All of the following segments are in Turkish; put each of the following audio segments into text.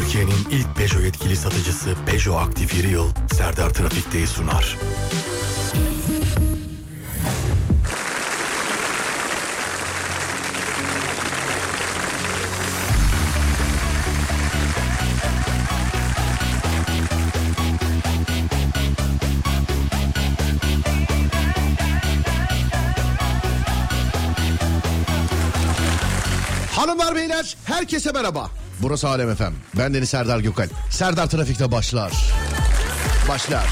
Türkiye'nin ilk Peugeot yetkili satıcısı Peugeot Aktif Yıl Serdar Trafik'teyi sunar. Hanımlar beyler herkese merhaba. Burası Alem Efem. Ben Deniz Serdar Gökal. Serdar Trafik'te başlar. Başlar.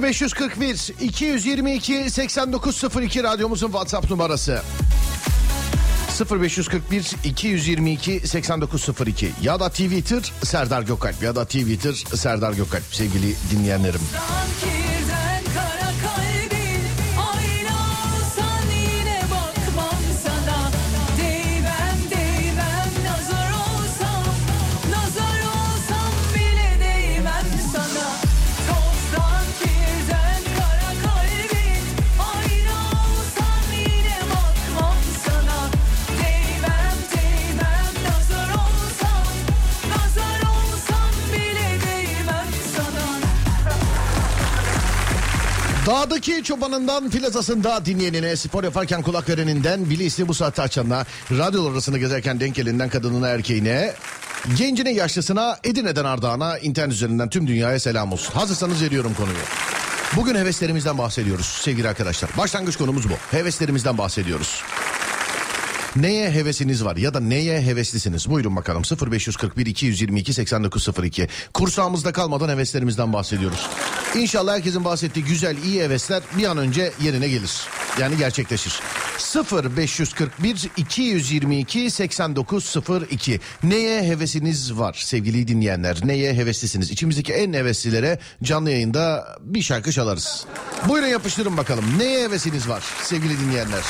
0541 222 8902 radyomuzun WhatsApp numarası. 0541 222 8902 ya da Twitter Serdar Gökalp ya da Twitter Serdar Gökalp sevgili dinleyenlerim. Kirden Dağdaki çobanından plazasında dinleyenine, spor yaparken kulak vereninden, Bilis'i bu saatte açanına, radyolar arasında gezerken denk gelinden kadınına erkeğine, gencine yaşlısına, Edirne'den Ardağan'a, internet üzerinden tüm dünyaya selam olsun. Hazırsanız veriyorum konuyu. Bugün heveslerimizden bahsediyoruz sevgili arkadaşlar. Başlangıç konumuz bu. Heveslerimizden bahsediyoruz. Neye hevesiniz var ya da neye heveslisiniz? Buyurun bakalım 0541 222 8902. Kursağımızda kalmadan heveslerimizden bahsediyoruz. İnşallah herkesin bahsettiği güzel iyi hevesler bir an önce yerine gelir. Yani gerçekleşir. 0541 222 8902. Neye hevesiniz var sevgili dinleyenler? Neye heveslisiniz? İçimizdeki en heveslilere canlı yayında bir şarkı çalarız. Buyurun yapıştırın bakalım. Neye hevesiniz var sevgili dinleyenler?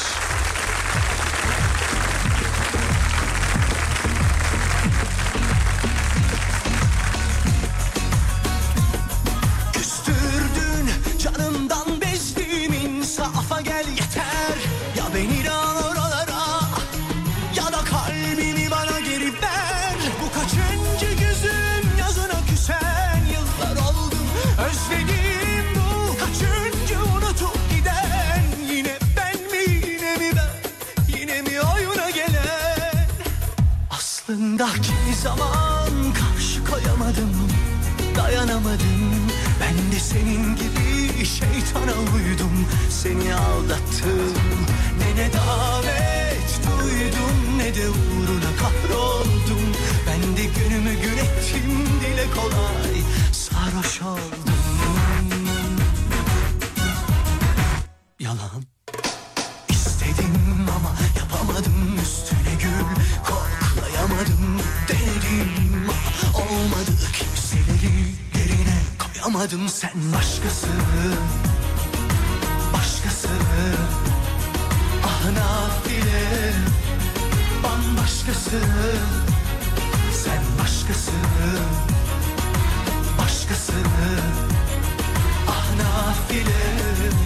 Aslında kimi zaman karşı koyamadım Dayanamadım. Ben de senin gibi şeytana uydum. Seni aldattım ne ne davet duydum ne de uğruna kahroldum. Ben de günümü gün ettim dile kolay sarhoş oldum koyamadım sen başkası? Başkası. Ah nafile Bambaşkası. Sen başkası. Başkası. Ah nafile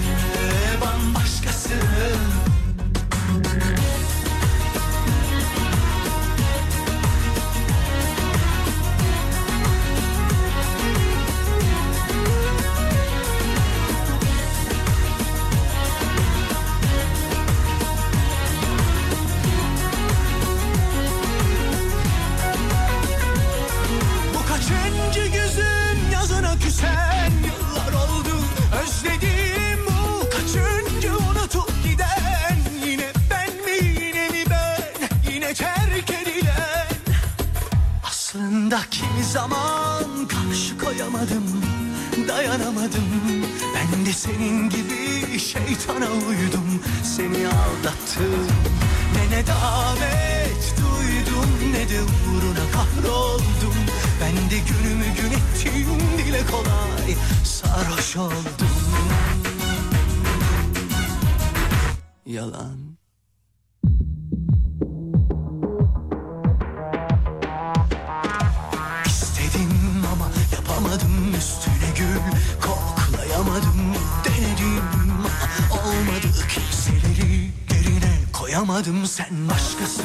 Kimseleri yerine koyamadım sen başkası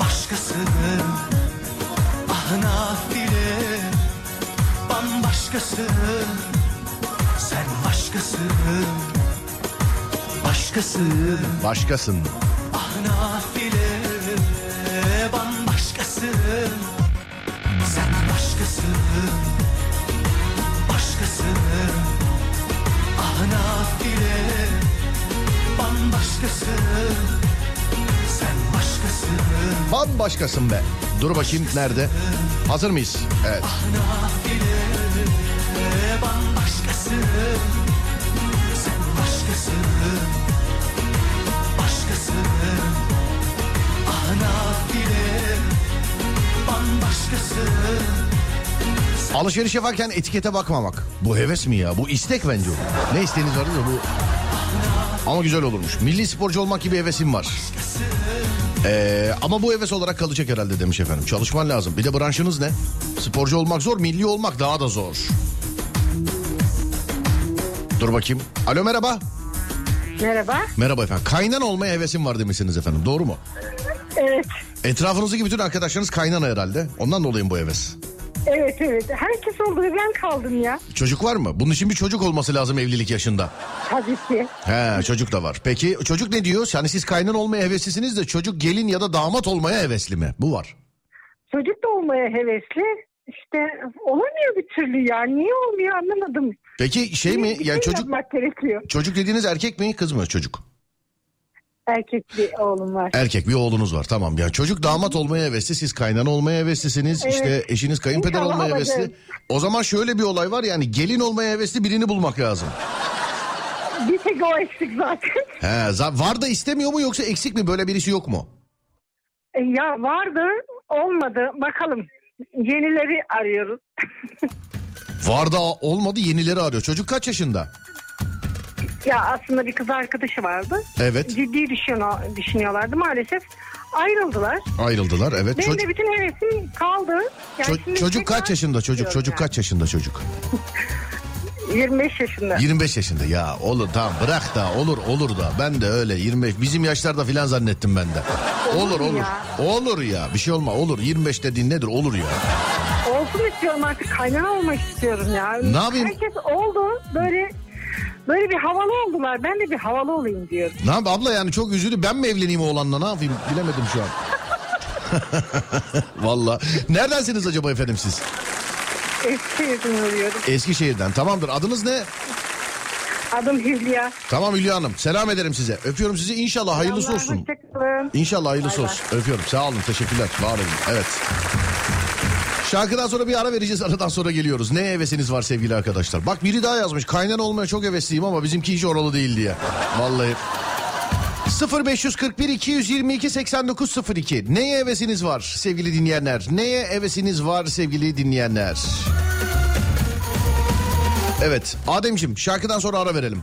Başkası Ah nafile Bambaşkası Sen başkası Başkası Başkasın. Ah nafile bambaşkasın Sen başkasın Başkasın nafile bambaşkasın Sen başkasın Bambaşkasın be. Dur bakayım nerede? Hazır mıyız? Evet. Nafile bambaşkasın Sen başkasın Başkasın Ah nafile bambaşkasın Alışveriş yaparken etikete bakmamak. Bu heves mi ya? Bu istek bence o. Ne isteğiniz var bu. Ama güzel olurmuş. Milli sporcu olmak gibi hevesim var. Ee, ama bu heves olarak kalacak herhalde demiş efendim. Çalışman lazım. Bir de branşınız ne? Sporcu olmak zor, milli olmak daha da zor. Dur bakayım. Alo merhaba. Merhaba. Merhaba efendim. Kaynan olmaya hevesim var demişsiniz efendim. Doğru mu? Evet. Etrafınızdaki bütün arkadaşlarınız kaynana herhalde. Ondan dolayı bu heves. Evet evet. Herkes oldu ve ben kaldım ya. Çocuk var mı? Bunun için bir çocuk olması lazım evlilik yaşında. Tabii ki. He çocuk da var. Peki çocuk ne diyor? Yani siz kaynan olmaya heveslisiniz de çocuk gelin ya da damat olmaya hevesli mi? Bu var. Çocuk da olmaya hevesli. İşte olamıyor bir türlü ya. Niye olmuyor anlamadım. Peki şey mi? Bir Yani şey çocuk gerekiyor. çocuk dediğiniz erkek mi kız mı çocuk? Erkek bir oğlum var. Erkek bir oğlunuz var tamam. Yani çocuk damat olmaya hevesli siz kaynan olmaya heveslisiniz. Evet. İşte eşiniz kayınpeder İnşallah olmaya hevesli. olacak. O zaman şöyle bir olay var yani gelin olmaya hevesli birini bulmak lazım. Bir tek o eksik zaten. He, var da istemiyor mu yoksa eksik mi böyle birisi yok mu? E, ya vardı olmadı. Bakalım. Yenileri arıyoruz. Var da olmadı yenileri arıyor. Çocuk kaç yaşında? Ya aslında bir kız arkadaşı vardı. Evet Ciddi düşünüyor, düşünüyorlardı. Maalesef ayrıldılar. ayrıldılar evet. Benim Çocuk- de bütün hevesim kaldı. Yani Ço- şimdi çocuk tekrar kaç yaşında çocuk? istiyorum Çocuk yani. kaç yaşında çocuk? 25 yaşında. 25 yaşında ya olur tamam bırak da olur olur da ben de öyle 25 bizim yaşlarda filan zannettim ben de. Olur Olur olur. ya. Olur ya bir şey olma olur 25 dediğin nedir olur ya. Olsun istiyorum artık kaynana olmak istiyorum ya. Ne yapayım? Herkes oldu böyle Böyle bir havalı oldular. Ben de bir havalı olayım diyorum. Ne yap abla yani çok üzülü. Ben mi evleneyim oğlanla ne yapayım bilemedim şu an. Valla. Neredensiniz acaba efendim siz? Eskişehir'den arıyorum. Eskişehir'den. Tamamdır. Adınız ne? Adım Hülya. Tamam Hülya Hanım. Selam ederim size. Öpüyorum sizi. İnşallah hayırlısı olsun. Hoşçakalın. İnşallah hayırlısı bay olsun. Bay. Öpüyorum. Sağ olun. Teşekkürler. Var olun. Evet. Şarkıdan sonra bir ara vereceğiz. Aradan sonra geliyoruz. Ne hevesiniz var sevgili arkadaşlar. Bak biri daha yazmış. Kaynan olmaya çok hevesliyim ama bizimki hiç oralı değil diye. Vallahi. 0541 222 8902 Neye hevesiniz var sevgili dinleyenler? Neye hevesiniz var sevgili dinleyenler? Evet Ademciğim şarkıdan sonra ara verelim.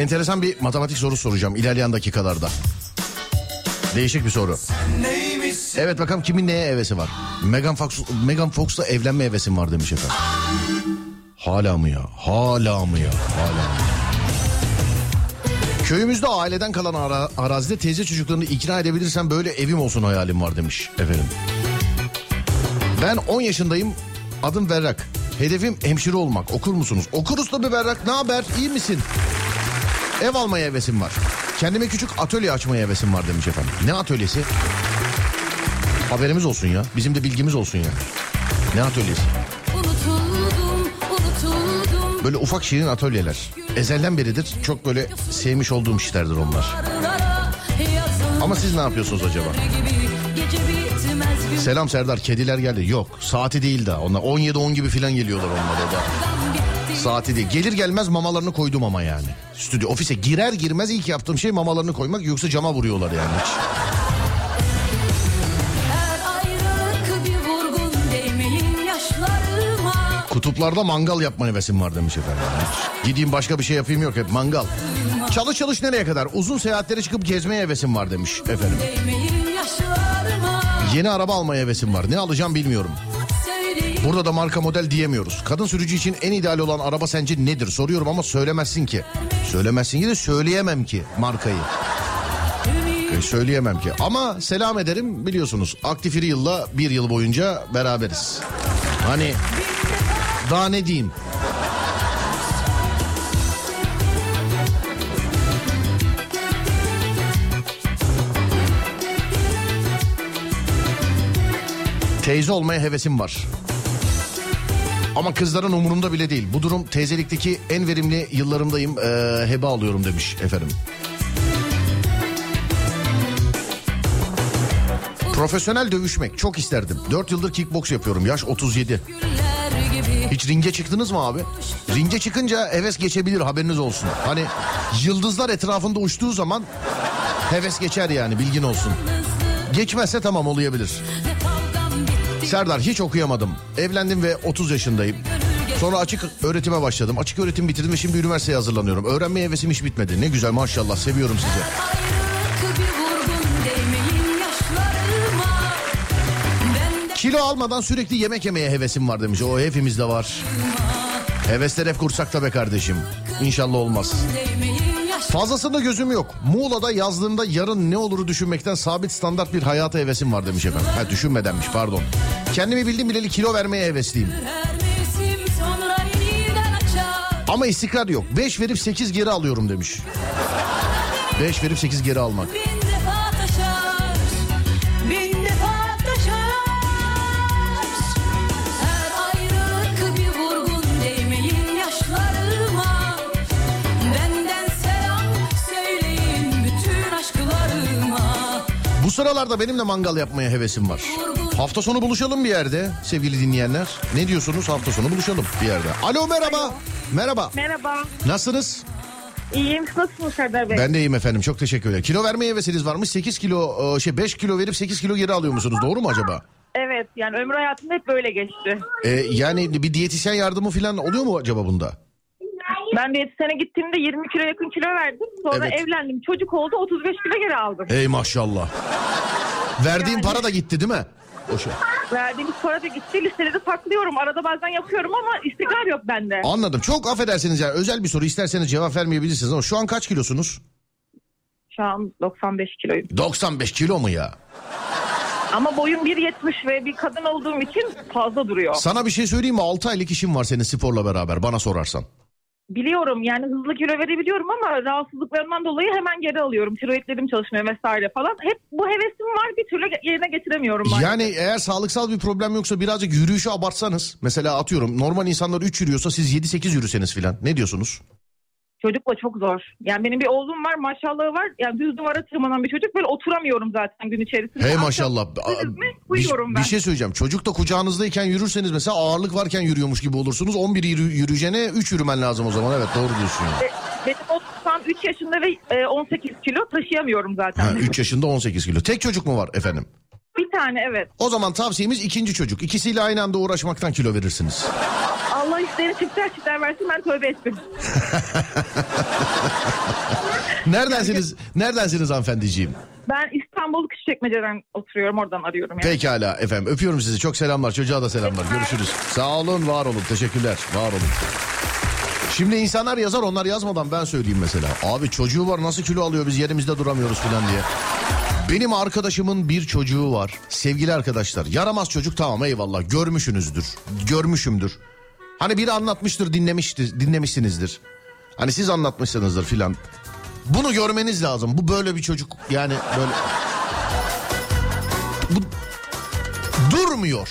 Enteresan bir matematik soru soracağım ilerleyen dakikalarda. Değişik bir soru. Evet bakalım kimin neye hevesi var? Megan Fox Megan Fox'la evlenme hevesim var demiş efendim. Hala mı ya? Hala mı ya? Hala mı? Köyümüzde aileden kalan ara- arazide teyze çocuklarını ikna edebilirsem böyle evim olsun hayalim var demiş efendim. Ben 10 yaşındayım. Adım Berrak. Hedefim hemşire olmak. Okur musunuz? Okuruz tabii Berrak. Ne haber? İyi misin? Ev almaya hevesim var. Kendime küçük atölye açmaya hevesim var demiş efendim. Ne atölyesi? Haberimiz olsun ya. Bizim de bilgimiz olsun ya. Ne atölyesi? Unutuldum, unutuldum. Böyle ufak şirin atölyeler. Ezelden beridir çok böyle sevmiş olduğum işlerdir onlar. Ama siz ne yapıyorsunuz acaba? Selam Serdar kediler geldi. Yok saati değil daha. Onlar 17-10 gibi falan geliyorlar onlar o da. Saati değil. Gelir gelmez mamalarını koydum ama yani. Stüdyo ofise girer girmez ilk yaptığım şey mamalarını koymak yoksa cama vuruyorlar yani hiç. Kutuplarda mangal yapma hevesim var demiş efendim. Gideyim başka bir şey yapayım yok hep mangal. Çalış çalış nereye kadar? Uzun seyahatlere çıkıp gezmeye hevesim var demiş efendim. Yeni araba almaya hevesim var. Ne alacağım bilmiyorum. Burada da marka model diyemiyoruz. Kadın sürücü için en ideal olan araba sence nedir? Soruyorum ama söylemezsin ki. Söylemezsin ki de söyleyemem ki markayı. E, söyleyemem ki. Ama selam ederim biliyorsunuz. Aktif yılla bir yıl boyunca beraberiz. Hani daha ne diyeyim? Teyze olmaya hevesim var. Ama kızların umurumda bile değil. Bu durum teyzelikteki en verimli yıllarımdayım. Ee, heba alıyorum demiş efendim. Profesyonel dövüşmek çok isterdim. 4 yıldır kickbox yapıyorum. Yaş 37. güller gibi. Hiç ringe çıktınız mı abi? Ringe çıkınca heves geçebilir haberiniz olsun. Hani yıldızlar etrafında uçtuğu zaman heves geçer yani bilgin olsun. Geçmezse tamam oluyabilir. Serdar hiç okuyamadım. Evlendim ve 30 yaşındayım. Sonra açık öğretime başladım. Açık öğretim bitirdim ve şimdi üniversiteye hazırlanıyorum. Öğrenmeye hevesim hiç bitmedi. Ne güzel maşallah seviyorum sizi. Kilo almadan sürekli yemek yemeye hevesim var demiş. O hepimizde var. Hevesler hep kursakta be kardeşim. İnşallah olmaz. Değmeyin Fazlasında gözüm yok. Muğla'da yazdığımda yarın ne oluru düşünmekten sabit standart bir hayata hevesim var demiş efendim. Ha düşünmedenmiş pardon. Kendimi bildim bileli kilo vermeye hevesliyim. Ama istikrar yok. 5 verip 8 geri alıyorum demiş. 5 verip 8 geri almak. Bu sıralarda benim de mangal yapmaya hevesim var. Hafta sonu buluşalım bir yerde sevgili dinleyenler. Ne diyorsunuz hafta sonu buluşalım bir yerde. Alo merhaba. Merhaba. Merhaba. Nasılsınız? İyiyim. Nasılsınız Serdar Bey? Ben de iyiyim efendim çok teşekkür ederim. Kilo vermeye hevesiniz varmış 8 kilo e, şey 5 kilo verip 8 kilo geri alıyor musunuz doğru mu acaba? Evet yani ömrü hayatımda hep böyle geçti. E, yani bir diyetisyen yardımı falan oluyor mu acaba bunda? Ben diyetisyene gittiğimde 20 kilo yakın kilo verdim. Sonra Evet. evlendim. Çocuk oldu 35 kilo geri aldım. Ey maşallah. Verdiğin Yani- para da gitti değil mi? O şey. Verdiğimiz para da gitti. Listeleri saklıyorum. Arada bazen yapıyorum ama istikrar yok bende. Anladım. Çok affedersiniz yani özel bir soru isterseniz cevap vermeyebilirsiniz ama şu an kaç kilosunuz? Şu an 95 kiloyum. 95 kilo mu ya? Ama boyum 1.70 ve bir kadın olduğum için fazla duruyor. Sana bir şey söyleyeyim mi? 6 aylık işim var senin sporla beraber bana sorarsan. Biliyorum yani hızlı kilo verebiliyorum ama rahatsızlıklarımdan dolayı hemen geri alıyorum. Tiroidlerim çalışmıyor vesaire falan. Hep bu hevesim var bir türlü yerine getiremiyorum. maalesef. Yani eğer sağlıksal bir problem yoksa birazcık yürüyüşü abartsanız. Mesela atıyorum normal insanlar 3 yürüyorsa siz 7-8 yürüseniz filan. Ne diyorsunuz? Çocukla çok zor. Yani benim bir oğlum var maşallahı var. Yani düz duvara tırmanan bir çocuk. Böyle oturamıyorum zaten gün içerisinde. Hey Akşam maşallah. uyudum mu, Bir, ben. bir şey söyleyeceğim. Çocuk da kucağınızdayken yürürseniz mesela ağırlık varken yürüyormuş gibi olursunuz. 11 yürü, yürüyeceğine 3 yürümen lazım o zaman. Evet doğru diyorsun. Yani. E, Benim an 3 yaşında ve e, 18 kilo taşıyamıyorum zaten. Ha, 3 yaşında 18 kilo. Tek çocuk mu var efendim? Bir tane evet. O zaman tavsiyemiz ikinci çocuk. İkisiyle aynı anda uğraşmaktan kilo verirsiniz. Allah isteğini çifter çifter versin ben tövbe ettim. Neredensiniz? Neredensiniz hanımefendiciğim? Ben İstanbul Küçükçekmece'den oturuyorum oradan arıyorum yani. Pekala efendim. Öpüyorum sizi. Çok selamlar. Çocuğa da selamlar. Görüşürüz. Sağ olun, var olun. Teşekkürler. Var olun. Şimdi insanlar yazar onlar yazmadan ben söyleyeyim mesela. Abi çocuğu var nasıl kilo alıyor biz yerimizde duramıyoruz falan diye. Benim arkadaşımın bir çocuğu var. Sevgili arkadaşlar. Yaramaz çocuk tamam eyvallah. Görmüşsünüzdür. Görmüşümdür. Hani biri anlatmıştır dinlemiştir, dinlemişsinizdir. Hani siz anlatmışsınızdır filan. Bunu görmeniz lazım. Bu böyle bir çocuk yani böyle... Bu durmuyor.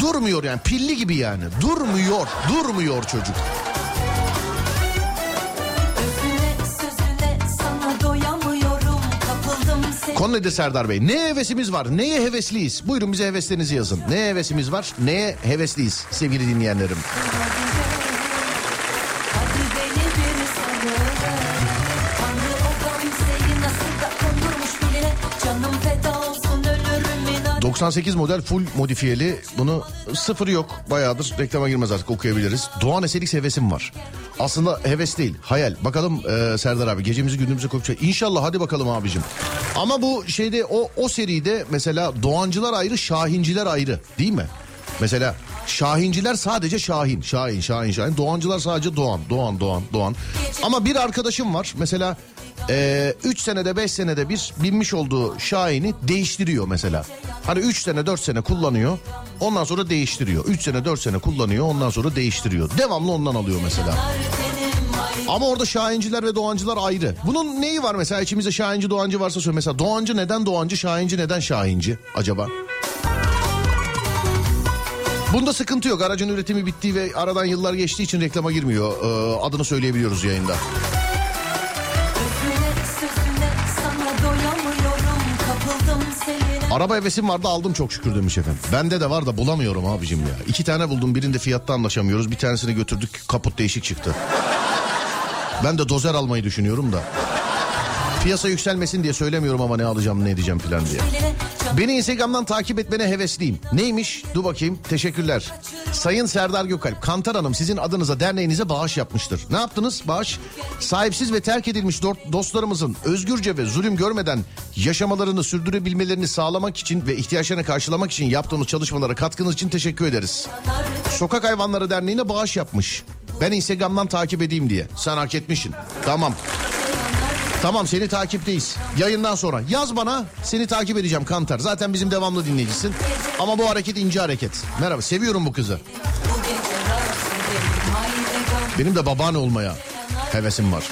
Durmuyor yani pilli gibi yani. Durmuyor, durmuyor çocuk. Konu nedir Serdar Bey? Neye hevesimiz var? Neye hevesliyiz? Buyurun bize heveslerinizi yazın. Neye hevesimiz var? Neye hevesliyiz sevgili dinleyenlerim? 98 model full modifiyeli. Bunu sıfır yok. Bayağıdır reklama girmez artık okuyabiliriz. Doğan Eselik hevesim var. Aslında heves değil hayal. Bakalım e, Serdar abi gecemizi gündüzümüze koyacak. İnşallah hadi bakalım abicim. Ama bu şeyde o, o seride mesela Doğancılar ayrı Şahinciler ayrı değil mi? Mesela Şahinciler sadece Şahin. Şahin, Şahin, Şahin. Doğancılar sadece Doğan, Doğan, Doğan, Doğan. Ama bir arkadaşım var. Mesela 3 senede 5 senede bir binmiş olduğu Şahin'i değiştiriyor mesela. Hani 3 sene 4 sene kullanıyor. Ondan sonra değiştiriyor. 3 sene 4 sene kullanıyor. Ondan sonra değiştiriyor. Devamlı ondan alıyor mesela. Ama orada Şahinciler ve Doğancılar ayrı. Bunun neyi var mesela içimizde Şahinci Doğancı varsa söyle. Mesela Doğancı neden Doğancı, Şahinci neden Şahinci acaba? Bunda sıkıntı yok. Aracın üretimi bittiği ve aradan yıllar geçtiği için reklama girmiyor. Ee, adını söyleyebiliyoruz yayında. Araba hevesim vardı aldım çok şükür demiş efendim. Bende de var da bulamıyorum abicim ya. İki tane buldum birinde fiyatta anlaşamıyoruz. Bir tanesini götürdük kaput değişik çıktı. Ben de dozer almayı düşünüyorum da. Piyasa yükselmesin diye söylemiyorum ama ne alacağım ne edeceğim falan diye. Beni Instagram'dan takip etmene hevesliyim. Neymiş? Dur bakayım. Teşekkürler. Sayın Serdar Gökalp, Kantar Hanım sizin adınıza derneğinize bağış yapmıştır. Ne yaptınız? Bağış. Sahipsiz ve terk edilmiş do- dostlarımızın özgürce ve zulüm görmeden yaşamalarını sürdürebilmelerini sağlamak için ve ihtiyaçlarını karşılamak için yaptığımız çalışmalara katkınız için teşekkür ederiz. Sokak Hayvanları Derneği'ne bağış yapmış. Ben Instagram'dan takip edeyim diye. Sen hak etmişsin. Tamam. Tamam seni takipteyiz. Yayından sonra yaz bana seni takip edeceğim Kantar. Zaten bizim devamlı dinleyicisin. Ama bu hareket ince hareket. Merhaba seviyorum bu kızı. Benim de babaanne olmaya hevesim var.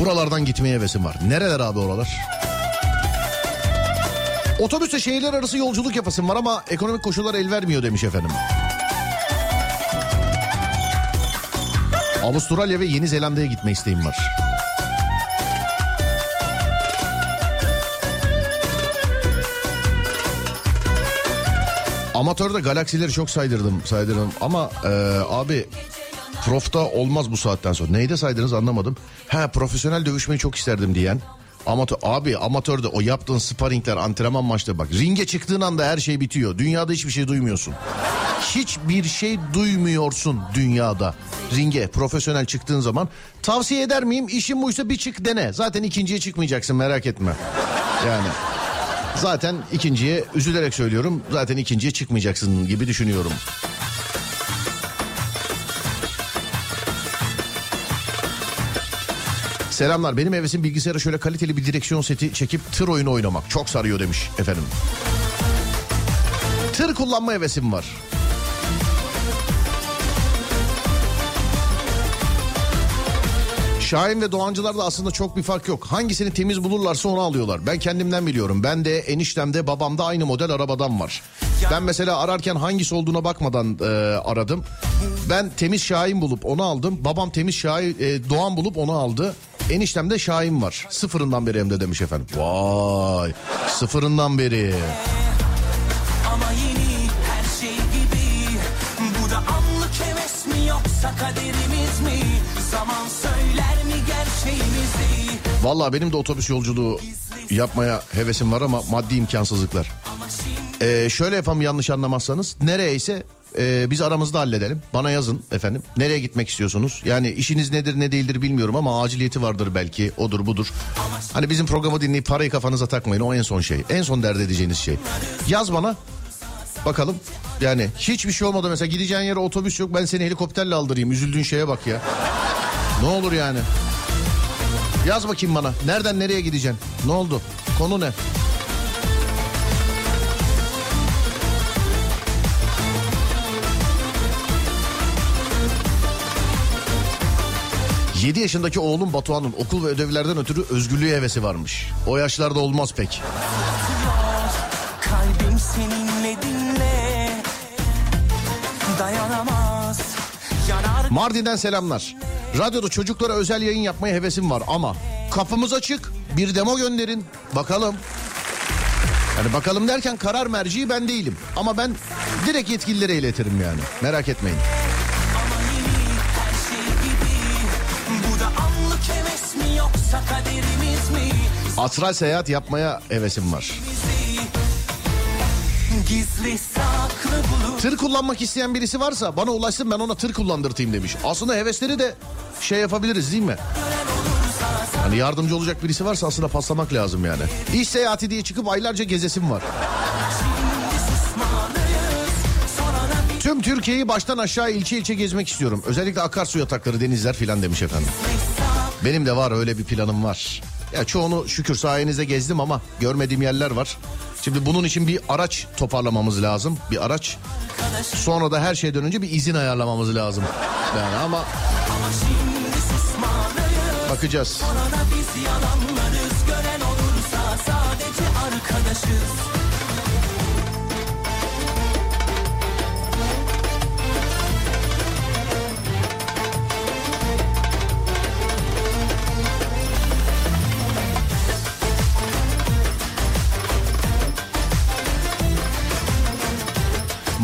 Buralardan gitmeye hevesim var. Nereler abi oralar? Otobüste şehirler arası yolculuk yapasım var ama ekonomik koşullar el vermiyor demiş efendim. Avustralya ve Yeni Zelanda'ya gitme isteğim var. Amatörde galaksileri çok saydırdım saydırdım ama e, abi profta olmaz bu saatten sonra. Neyde saydınız anlamadım. Ha profesyonel dövüşmeyi çok isterdim diyen. Amatör, abi amatörde o yaptığın sparringler antrenman maçları bak ringe çıktığın anda her şey bitiyor. Dünyada hiçbir şey duymuyorsun. Hiçbir şey duymuyorsun dünyada. Ringe profesyonel çıktığın zaman tavsiye eder miyim? İşin buysa bir çık dene. Zaten ikinciye çıkmayacaksın merak etme. Yani zaten ikinciye üzülerek söylüyorum. Zaten ikinciye çıkmayacaksın gibi düşünüyorum. Selamlar benim hevesim bilgisayara şöyle kaliteli bir direksiyon seti çekip tır oyunu oynamak. Çok sarıyor demiş efendim. Tır kullanma hevesim var. Şahin ve Doğancılarda aslında çok bir fark yok. Hangisini temiz bulurlarsa onu alıyorlar. Ben kendimden biliyorum. Ben de eniştemde babamda aynı model arabadan var. Ben mesela ararken hangisi olduğuna bakmadan e, aradım. Ben temiz Şahin bulup onu aldım. Babam temiz Şahin e, Doğan bulup onu aldı. Eniştemde Şahin var. Sıfırından beri hem de demiş efendim. Vay sıfırından beri. Ama yeni her şey gibi Bu da anlık heves mi yoksa kaderimiz Vallahi benim de otobüs yolculuğu yapmaya hevesim var ama maddi imkansızlıklar. Ee, şöyle yapalım yanlış anlamazsanız. Nereyse e, biz aramızda halledelim. Bana yazın efendim. Nereye gitmek istiyorsunuz? Yani işiniz nedir ne değildir bilmiyorum ama aciliyeti vardır belki. Odur budur. Hani bizim programı dinleyip parayı kafanıza takmayın. O en son şey. En son dert edeceğiniz şey. Yaz bana. Bakalım. Yani hiçbir şey olmadı mesela gideceğin yere otobüs yok ben seni helikopterle aldırayım. Üzüldüğün şeye bak ya. Ne olur yani. Yaz bakayım bana. Nereden nereye gideceksin? Ne oldu? Konu ne? ...7 yaşındaki oğlum Batuhan'ın okul ve ödevlerden ötürü özgürlüğe hevesi varmış. O yaşlarda olmaz pek. Kalbim seninle dinle Dayanamaz Yanar Mardin'den selamlar. Radyoda çocuklara özel yayın yapmaya hevesim var ama kapımız açık. Bir demo gönderin. Bakalım. Yani bakalım derken karar merciği ben değilim. Ama ben direkt yetkililere iletirim yani. Merak etmeyin. Astral seyahat yapmaya hevesim var. Gizli Tır kullanmak isteyen birisi varsa bana ulaşsın ben ona tır kullandırtayım demiş. Aslında hevesleri de şey yapabiliriz değil mi? Hani yardımcı olacak birisi varsa aslında paslamak lazım yani. İş seyahati diye çıkıp aylarca gezesim var. Tüm Türkiye'yi baştan aşağı ilçe ilçe gezmek istiyorum. Özellikle akarsu yatakları, denizler filan demiş efendim. Benim de var öyle bir planım var. Ya çoğunu şükür sayenizde gezdim ama görmediğim yerler var. Şimdi bunun için bir araç toparlamamız lazım. Bir araç. Sonra da her şeyden önce bir izin ayarlamamız lazım. Yani ama bakacağız. Bana biz yalanlarız Gören olursa sadece arkadaşız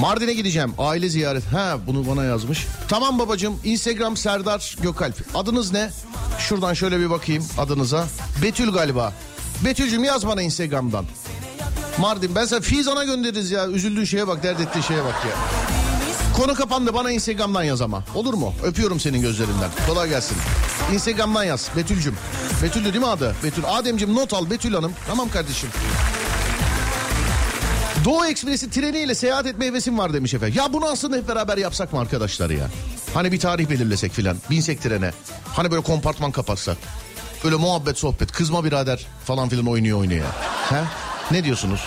Mardin'e gideceğim. Aile ziyaret. Ha bunu bana yazmış. Tamam babacığım. Instagram Serdar Gökalp. Adınız ne? Şuradan şöyle bir bakayım adınıza. Betül galiba. Betül'cüm yaz bana Instagram'dan. Mardin ben sana Fizan'a göndeririz ya. Üzüldüğün şeye bak, dert ettiğin şeye bak ya. Konu kapandı bana Instagram'dan yaz ama. Olur mu? Öpüyorum senin gözlerinden. Kolay gelsin. Instagram'dan yaz Betül'cüm. Betül değil mi adı? Betül. Adem'cim not al Betül Hanım. Tamam kardeşim. Doğu Ekspresi treniyle seyahat etme hevesim var demiş efendim. Ya bunu aslında hep beraber yapsak mı arkadaşlar ya? Hani bir tarih belirlesek filan. Binsek trene. Hani böyle kompartman kapatsak. Böyle muhabbet sohbet. Kızma birader falan filan oynuyor oynuyor. He? Ne diyorsunuz?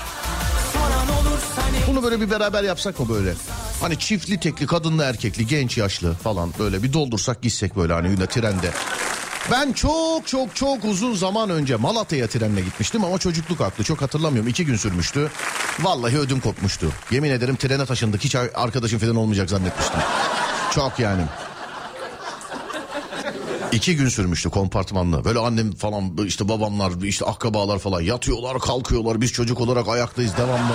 Bunu böyle bir beraber yapsak mı böyle? Hani çiftli tekli kadınlı erkekli genç yaşlı falan böyle bir doldursak gitsek böyle hani yine trende. Ben çok çok çok uzun zaman önce Malatya'ya trenle gitmiştim ama çocukluk aklı çok hatırlamıyorum. iki gün sürmüştü. Vallahi ödüm kopmuştu. Yemin ederim trene taşındık hiç arkadaşım falan olmayacak zannetmiştim. Çok yani. İki gün sürmüştü kompartmanlı. Böyle annem falan işte babamlar işte akrabalar falan yatıyorlar kalkıyorlar. Biz çocuk olarak ayaktayız devamlı.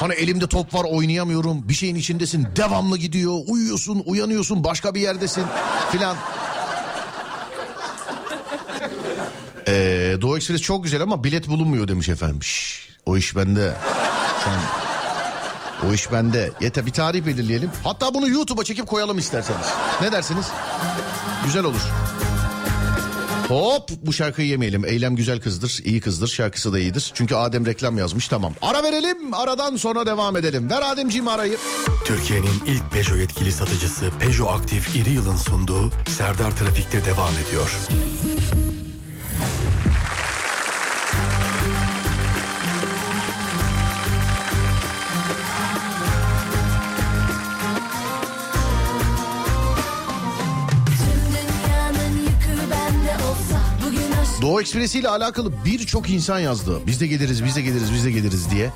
Hani elimde top var oynayamıyorum. Bir şeyin içindesin devamlı gidiyor. Uyuyorsun uyanıyorsun başka bir yerdesin filan. Ee, Doğu Ekspres çok güzel ama bilet bulunmuyor demiş efendim. Şş, o iş bende. Sen... O iş bende. Yeter bir tarih belirleyelim. Hatta bunu YouTube'a çekip koyalım isterseniz. Ne dersiniz? Güzel olur. Hop bu şarkıyı yemeyelim. Eylem güzel kızdır, iyi kızdır. Şarkısı da iyidir. Çünkü Adem reklam yazmış tamam. Ara verelim, aradan sonra devam edelim. Ver Ademciğim arayı. Türkiye'nin ilk Peugeot yetkili satıcısı Peugeot Aktif İri Yıl'ın sunduğu Serdar Trafik'te devam ediyor. Doğu Ekspresi ile alakalı birçok insan yazdı. Biz de geliriz, biz de geliriz, biz de geliriz diye.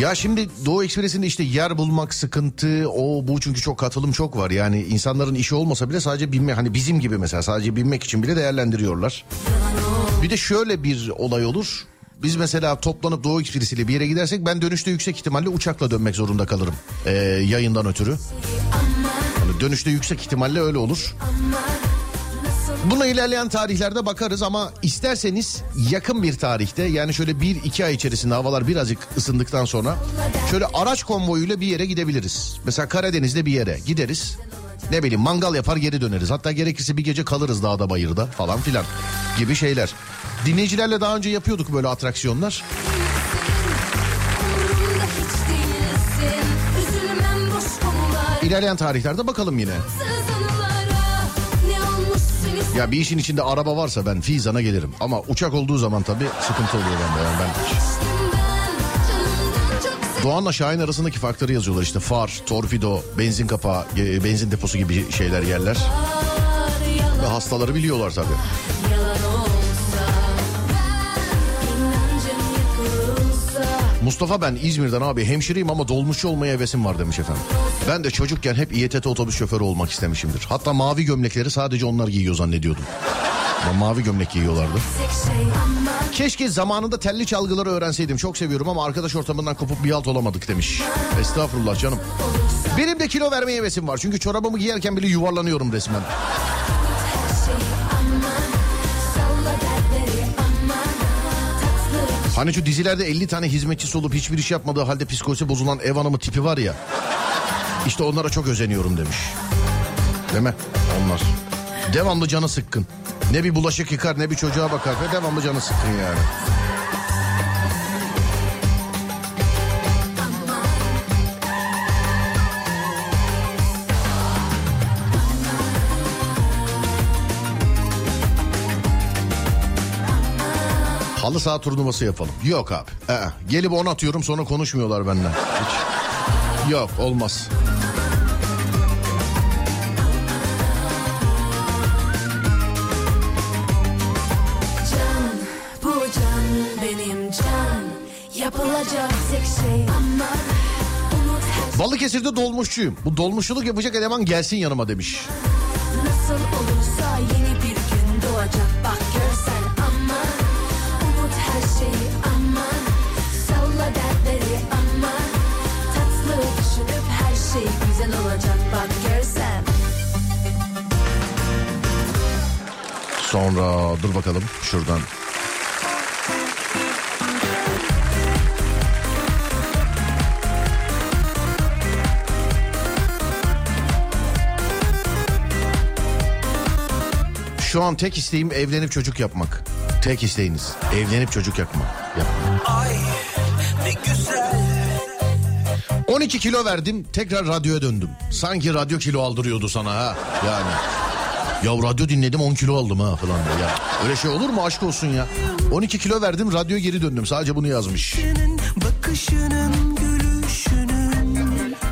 Ya şimdi Doğu Ekspresi'nde işte yer bulmak sıkıntı o bu çünkü çok katılım çok var. Yani insanların işi olmasa bile sadece binme hani bizim gibi mesela sadece binmek için bile değerlendiriyorlar. Bir de şöyle bir olay olur. Biz mesela toplanıp Doğu Ekspresi ile bir yere gidersek ben dönüşte yüksek ihtimalle uçakla dönmek zorunda kalırım. Ee, yayından ötürü. Hani dönüşte yüksek ihtimalle öyle olur. Buna ilerleyen tarihlerde bakarız ama isterseniz yakın bir tarihte yani şöyle bir iki ay içerisinde havalar birazcık ısındıktan sonra şöyle araç konvoyuyla bir yere gidebiliriz. Mesela Karadeniz'de bir yere gideriz. Ne bileyim mangal yapar geri döneriz. Hatta gerekirse bir gece kalırız dağda bayırda falan filan gibi şeyler. Dinleyicilerle daha önce yapıyorduk böyle atraksiyonlar. İlerleyen tarihlerde bakalım yine. Ya bir işin içinde araba varsa ben Fizan'a gelirim. Ama uçak olduğu zaman tabii sıkıntı oluyor bende. Yani ben Doğan'la Şahin arasındaki farkları yazıyorlar işte far, torpido, benzin kapağı, benzin deposu gibi şeyler yerler. Ve hastaları biliyorlar tabii. Mustafa ben İzmir'den abi hemşireyim ama dolmuşçu olmaya hevesim var demiş efendim. Ben de çocukken hep İETT otobüs şoförü olmak istemişimdir. Hatta mavi gömlekleri sadece onlar giyiyor zannediyordum. Ama mavi gömlek giyiyorlardı. Keşke zamanında telli çalgıları öğrenseydim. Çok seviyorum ama arkadaş ortamından kopup bir halt olamadık demiş. Estağfurullah canım. Benim de kilo vermeye hevesim var. Çünkü çorabımı giyerken bile yuvarlanıyorum resmen. Hani şu dizilerde 50 tane hizmetçisi olup hiçbir iş yapmadığı halde psikolojisi bozulan ev hanımı tipi var ya. İşte onlara çok özeniyorum demiş. Değil mi? Onlar. Devamlı canı sıkkın. Ne bir bulaşık yıkar ne bir çocuğa bakar ve devamlı canı sıkkın yani. Halı saha turnuvası yapalım. Yok abi. Ee, gelip on atıyorum sonra konuşmuyorlar benden. Hiç. Yok olmaz. şey Balıkesir'de dolmuşçuyum. Bu dolmuşçuluk yapacak eleman gelsin yanıma demiş. nasıl olursa yeni bir gün doğacak Bak güzel olacak bak görsen. Sonra dur bakalım şuradan. Şu an tek isteğim evlenip çocuk yapmak. Tek isteğiniz evlenip çocuk yapmak. Yap. Ay ne güzel 12 kilo verdim tekrar radyoya döndüm. Sanki radyo kilo aldırıyordu sana ha. Yani. Ya radyo dinledim 10 kilo aldım ha falan. diye. Ya öyle şey olur mu aşk olsun ya. 12 kilo verdim radyoya geri döndüm. Sadece bunu yazmış.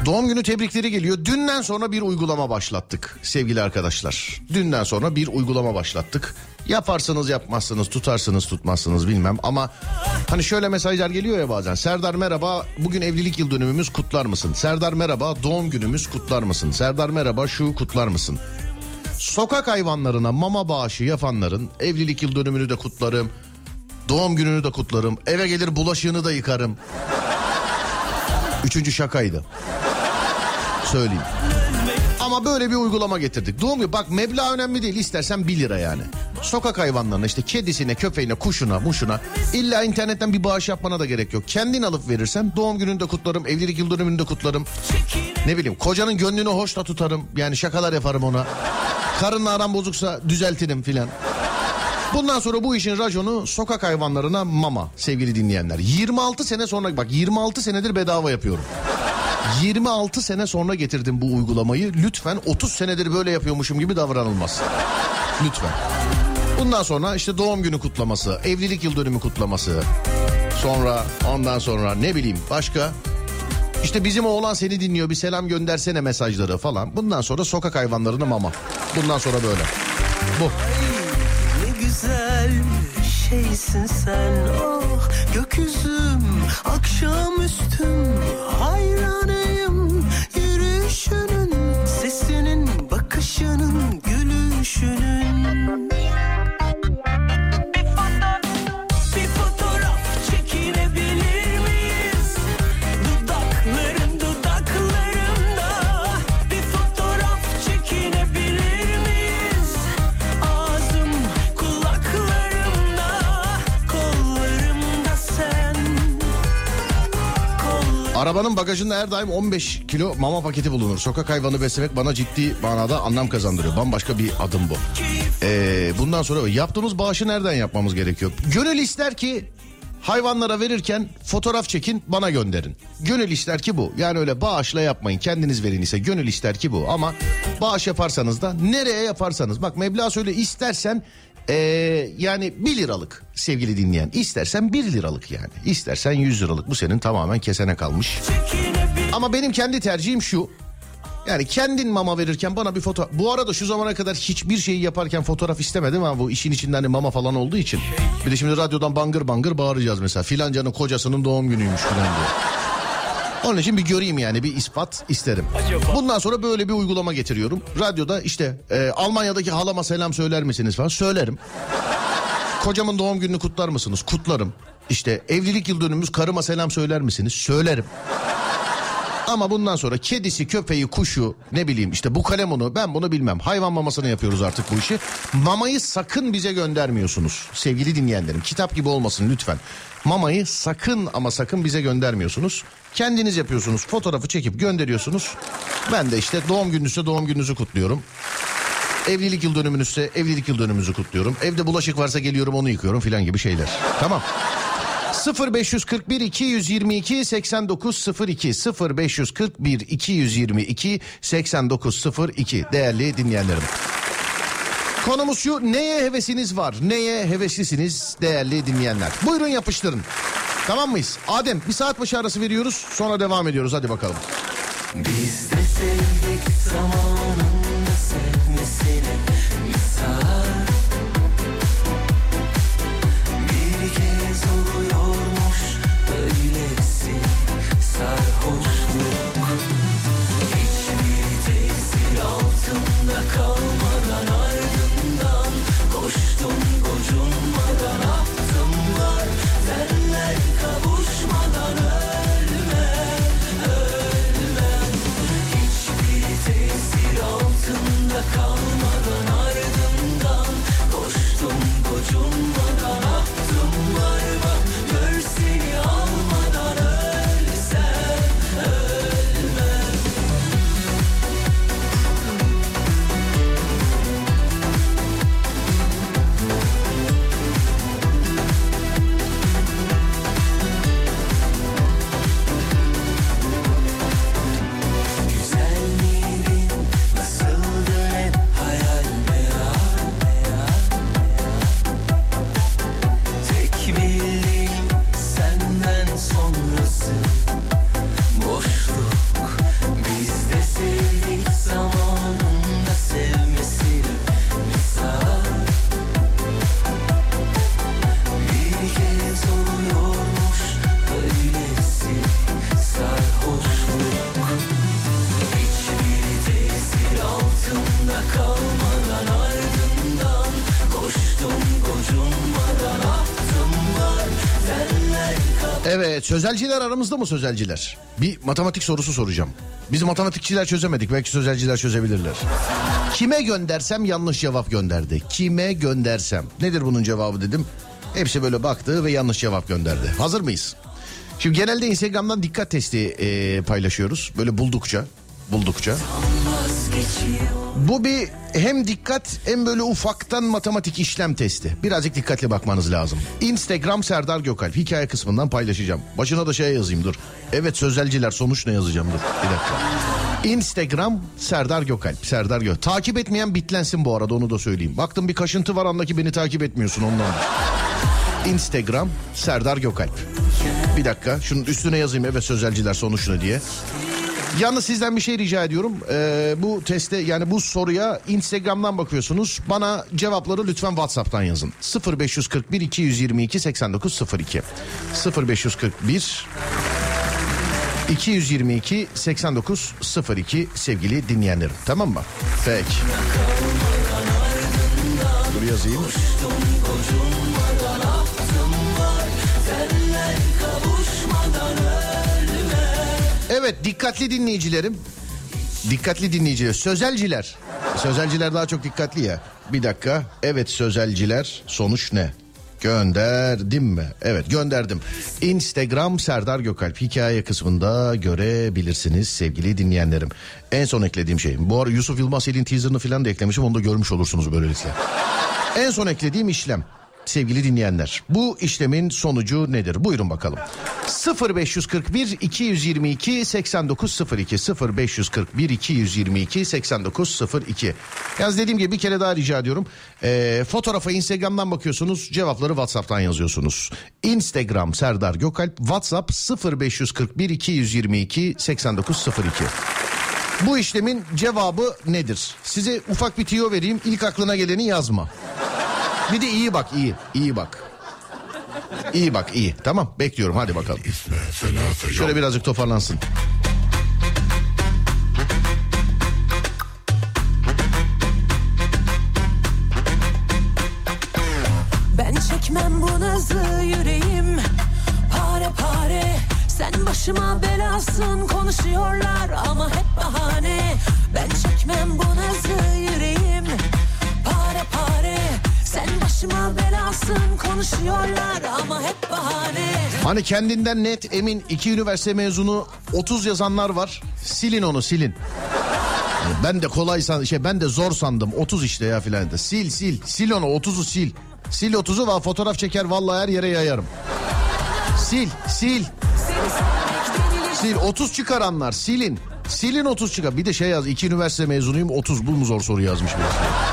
Doğum günü tebrikleri geliyor. Dünden sonra bir uygulama başlattık sevgili arkadaşlar. Dünden sonra bir uygulama başlattık. Yaparsınız yapmazsınız tutarsınız tutmazsınız bilmem ama hani şöyle mesajlar geliyor ya bazen. Serdar merhaba bugün evlilik yıl dönümümüz kutlar mısın? Serdar merhaba doğum günümüz kutlar mısın? Serdar merhaba şu kutlar mısın? Sokak hayvanlarına mama bağışı yapanların evlilik yıl dönümünü de kutlarım. Doğum gününü de kutlarım. Eve gelir bulaşığını da yıkarım. Üçüncü şakaydı söyleyeyim. Ama böyle bir uygulama getirdik. Doğum günü bak meblağ önemli değil istersen 1 lira yani. Sokak hayvanlarına işte kedisine, köpeğine, kuşuna, muşuna illa internetten bir bağış yapmana da gerek yok. Kendin alıp verirsen doğum gününü de kutlarım, evlilik yıl dönümünü kutlarım. Ne bileyim kocanın gönlünü hoş da tutarım. Yani şakalar yaparım ona. Karınla aram bozuksa düzeltirim filan. Bundan sonra bu işin raconu sokak hayvanlarına mama sevgili dinleyenler. 26 sene sonra bak 26 senedir bedava yapıyorum. 26 sene sonra getirdim bu uygulamayı. Lütfen 30 senedir böyle yapıyormuşum gibi davranılmaz. Lütfen. Bundan sonra işte doğum günü kutlaması, evlilik yıl dönümü kutlaması. Sonra ondan sonra ne bileyim başka işte bizim oğlan seni dinliyor bir selam göndersene mesajları falan. Bundan sonra sokak hayvanlarına mama. Bundan sonra böyle. Bu. Ne güzel şeysin sen oh gökyüzüm akşamüstüm hayranıyım bagajında her daim 15 kilo mama paketi bulunur. Sokak hayvanı beslemek bana ciddi manada anlam kazandırıyor. Bambaşka bir adım bu. Ee, bundan sonra yaptığımız bağışı nereden yapmamız gerekiyor? Gönül ister ki hayvanlara verirken fotoğraf çekin bana gönderin. Gönül ister ki bu. Yani öyle bağışla yapmayın. Kendiniz verin ise gönül ister ki bu. Ama bağış yaparsanız da nereye yaparsanız. Bak meblağ söyle istersen ee, yani 1 liralık sevgili dinleyen. İstersen 1 liralık yani. İstersen 100 liralık. Bu senin tamamen kesene kalmış. Ama benim kendi tercihim şu. Yani kendin mama verirken bana bir foto... Bu arada şu zamana kadar hiçbir şeyi yaparken fotoğraf istemedim ama bu işin içinde hani mama falan olduğu için. Bir de şimdi radyodan bangır bangır bağıracağız mesela. Filancanın kocasının doğum günüymüş filan diye. Onun için bir göreyim yani bir ispat isterim. Bundan sonra böyle bir uygulama getiriyorum. Radyoda işte e, Almanya'daki halama selam söyler misiniz falan söylerim. Kocamın doğum gününü kutlar mısınız? Kutlarım. İşte evlilik yıl dönümümüz karıma selam söyler misiniz? Söylerim. Ama bundan sonra kedisi, köpeği, kuşu ne bileyim işte bu kalemonu ben bunu bilmem. Hayvan mamasını yapıyoruz artık bu işi. Mamayı sakın bize göndermiyorsunuz sevgili dinleyenlerim. Kitap gibi olmasın lütfen. Mamayı sakın ama sakın bize göndermiyorsunuz. Kendiniz yapıyorsunuz. Fotoğrafı çekip gönderiyorsunuz. Ben de işte doğum gününüzse doğum gününüzü kutluyorum. Evlilik yıl dönümünüzse evlilik yıl dönümümüzü kutluyorum. Evde bulaşık varsa geliyorum onu yıkıyorum filan gibi şeyler. Tamam. 0541 222 8902 0541 222 8902 değerli dinleyenlerim. Konumuz şu neye hevesiniz var neye heveslisiniz değerli dinleyenler. Buyurun yapıştırın. Tamam mıyız? Adem bir saat başı arası veriyoruz sonra devam ediyoruz hadi bakalım. Biz de sevdik zamanında Evet sözelciler aramızda mı sözelciler? Bir matematik sorusu soracağım. Biz matematikçiler çözemedik belki sözelciler çözebilirler. Kime göndersem yanlış cevap gönderdi. Kime göndersem. Nedir bunun cevabı dedim. Hepsi böyle baktı ve yanlış cevap gönderdi. Hazır mıyız? Şimdi genelde Instagram'dan dikkat testi e, paylaşıyoruz. Böyle buldukça, buldukça. Bu bir hem dikkat hem böyle ufaktan matematik işlem testi. Birazcık dikkatli bakmanız lazım. Instagram Serdar Gökalp hikaye kısmından paylaşacağım. Başına da şey yazayım dur. Evet sözelciler sonuç ne yazacağım dur. Bir dakika. Instagram Serdar Gökalp. Serdar Gök. Takip etmeyen bitlensin bu arada onu da söyleyeyim. Baktım bir kaşıntı var andaki beni takip etmiyorsun ondan. Instagram Serdar Gökalp. Bir dakika şunun üstüne yazayım evet sözelciler sonuç ne diye. Yalnız sizden bir şey rica ediyorum. Ee, bu teste yani bu soruya Instagram'dan bakıyorsunuz. Bana cevapları lütfen WhatsApp'tan yazın. 0541 222 8902 0541 222 8902 sevgili dinleyenlerim. Tamam mı? Peki. Dur yazayım. Evet dikkatli dinleyicilerim. Dikkatli dinleyiciler. Sözelciler. Sözelciler daha çok dikkatli ya. Bir dakika. Evet sözelciler. Sonuç ne? Gönderdim mi? Evet gönderdim. Instagram Serdar Gökalp hikaye kısmında görebilirsiniz sevgili dinleyenlerim. En son eklediğim şey. Bu ara Yusuf Yılmaz Elin teaserını falan da eklemişim. Onu da görmüş olursunuz böylelikle. En son eklediğim işlem sevgili dinleyenler. Bu işlemin sonucu nedir? Buyurun bakalım. 0541 222 8902 0541 222 8902 Yalnız dediğim gibi bir kere daha rica ediyorum. Ee, fotoğrafa Instagram'dan bakıyorsunuz. Cevapları WhatsApp'tan yazıyorsunuz. Instagram Serdar Gökalp. WhatsApp 0541 222 8902 bu işlemin cevabı nedir? Size ufak bir tiyo vereyim. İlk aklına geleni yazma. Bir de iyi bak iyi. iyi bak. İyi bak iyi. Tamam bekliyorum hadi bakalım. Şöyle birazcık toparlansın. Ben çekmem bu nazı yüreğim Pare pare Sen başıma belasın konuşuyorlar ama hep bahane Ben çekmem bu nazı yüreğim Sen başıma belasın konuşuyorlar ama hep bahane Hani kendinden net emin iki üniversite mezunu 30 yazanlar var. Silin onu silin. Ben de kolay san şey ben de zor sandım 30 işte ya filan da. Sil sil sil onu 30'u sil. Sil 30'u ve fotoğraf çeker vallahi her yere yayarım. Sil sil sil 30 çıkaranlar silin. Silin 30 çıkar. Bir de şey yaz iki üniversite mezunuyum 30 bu mu zor soru yazmış birisi.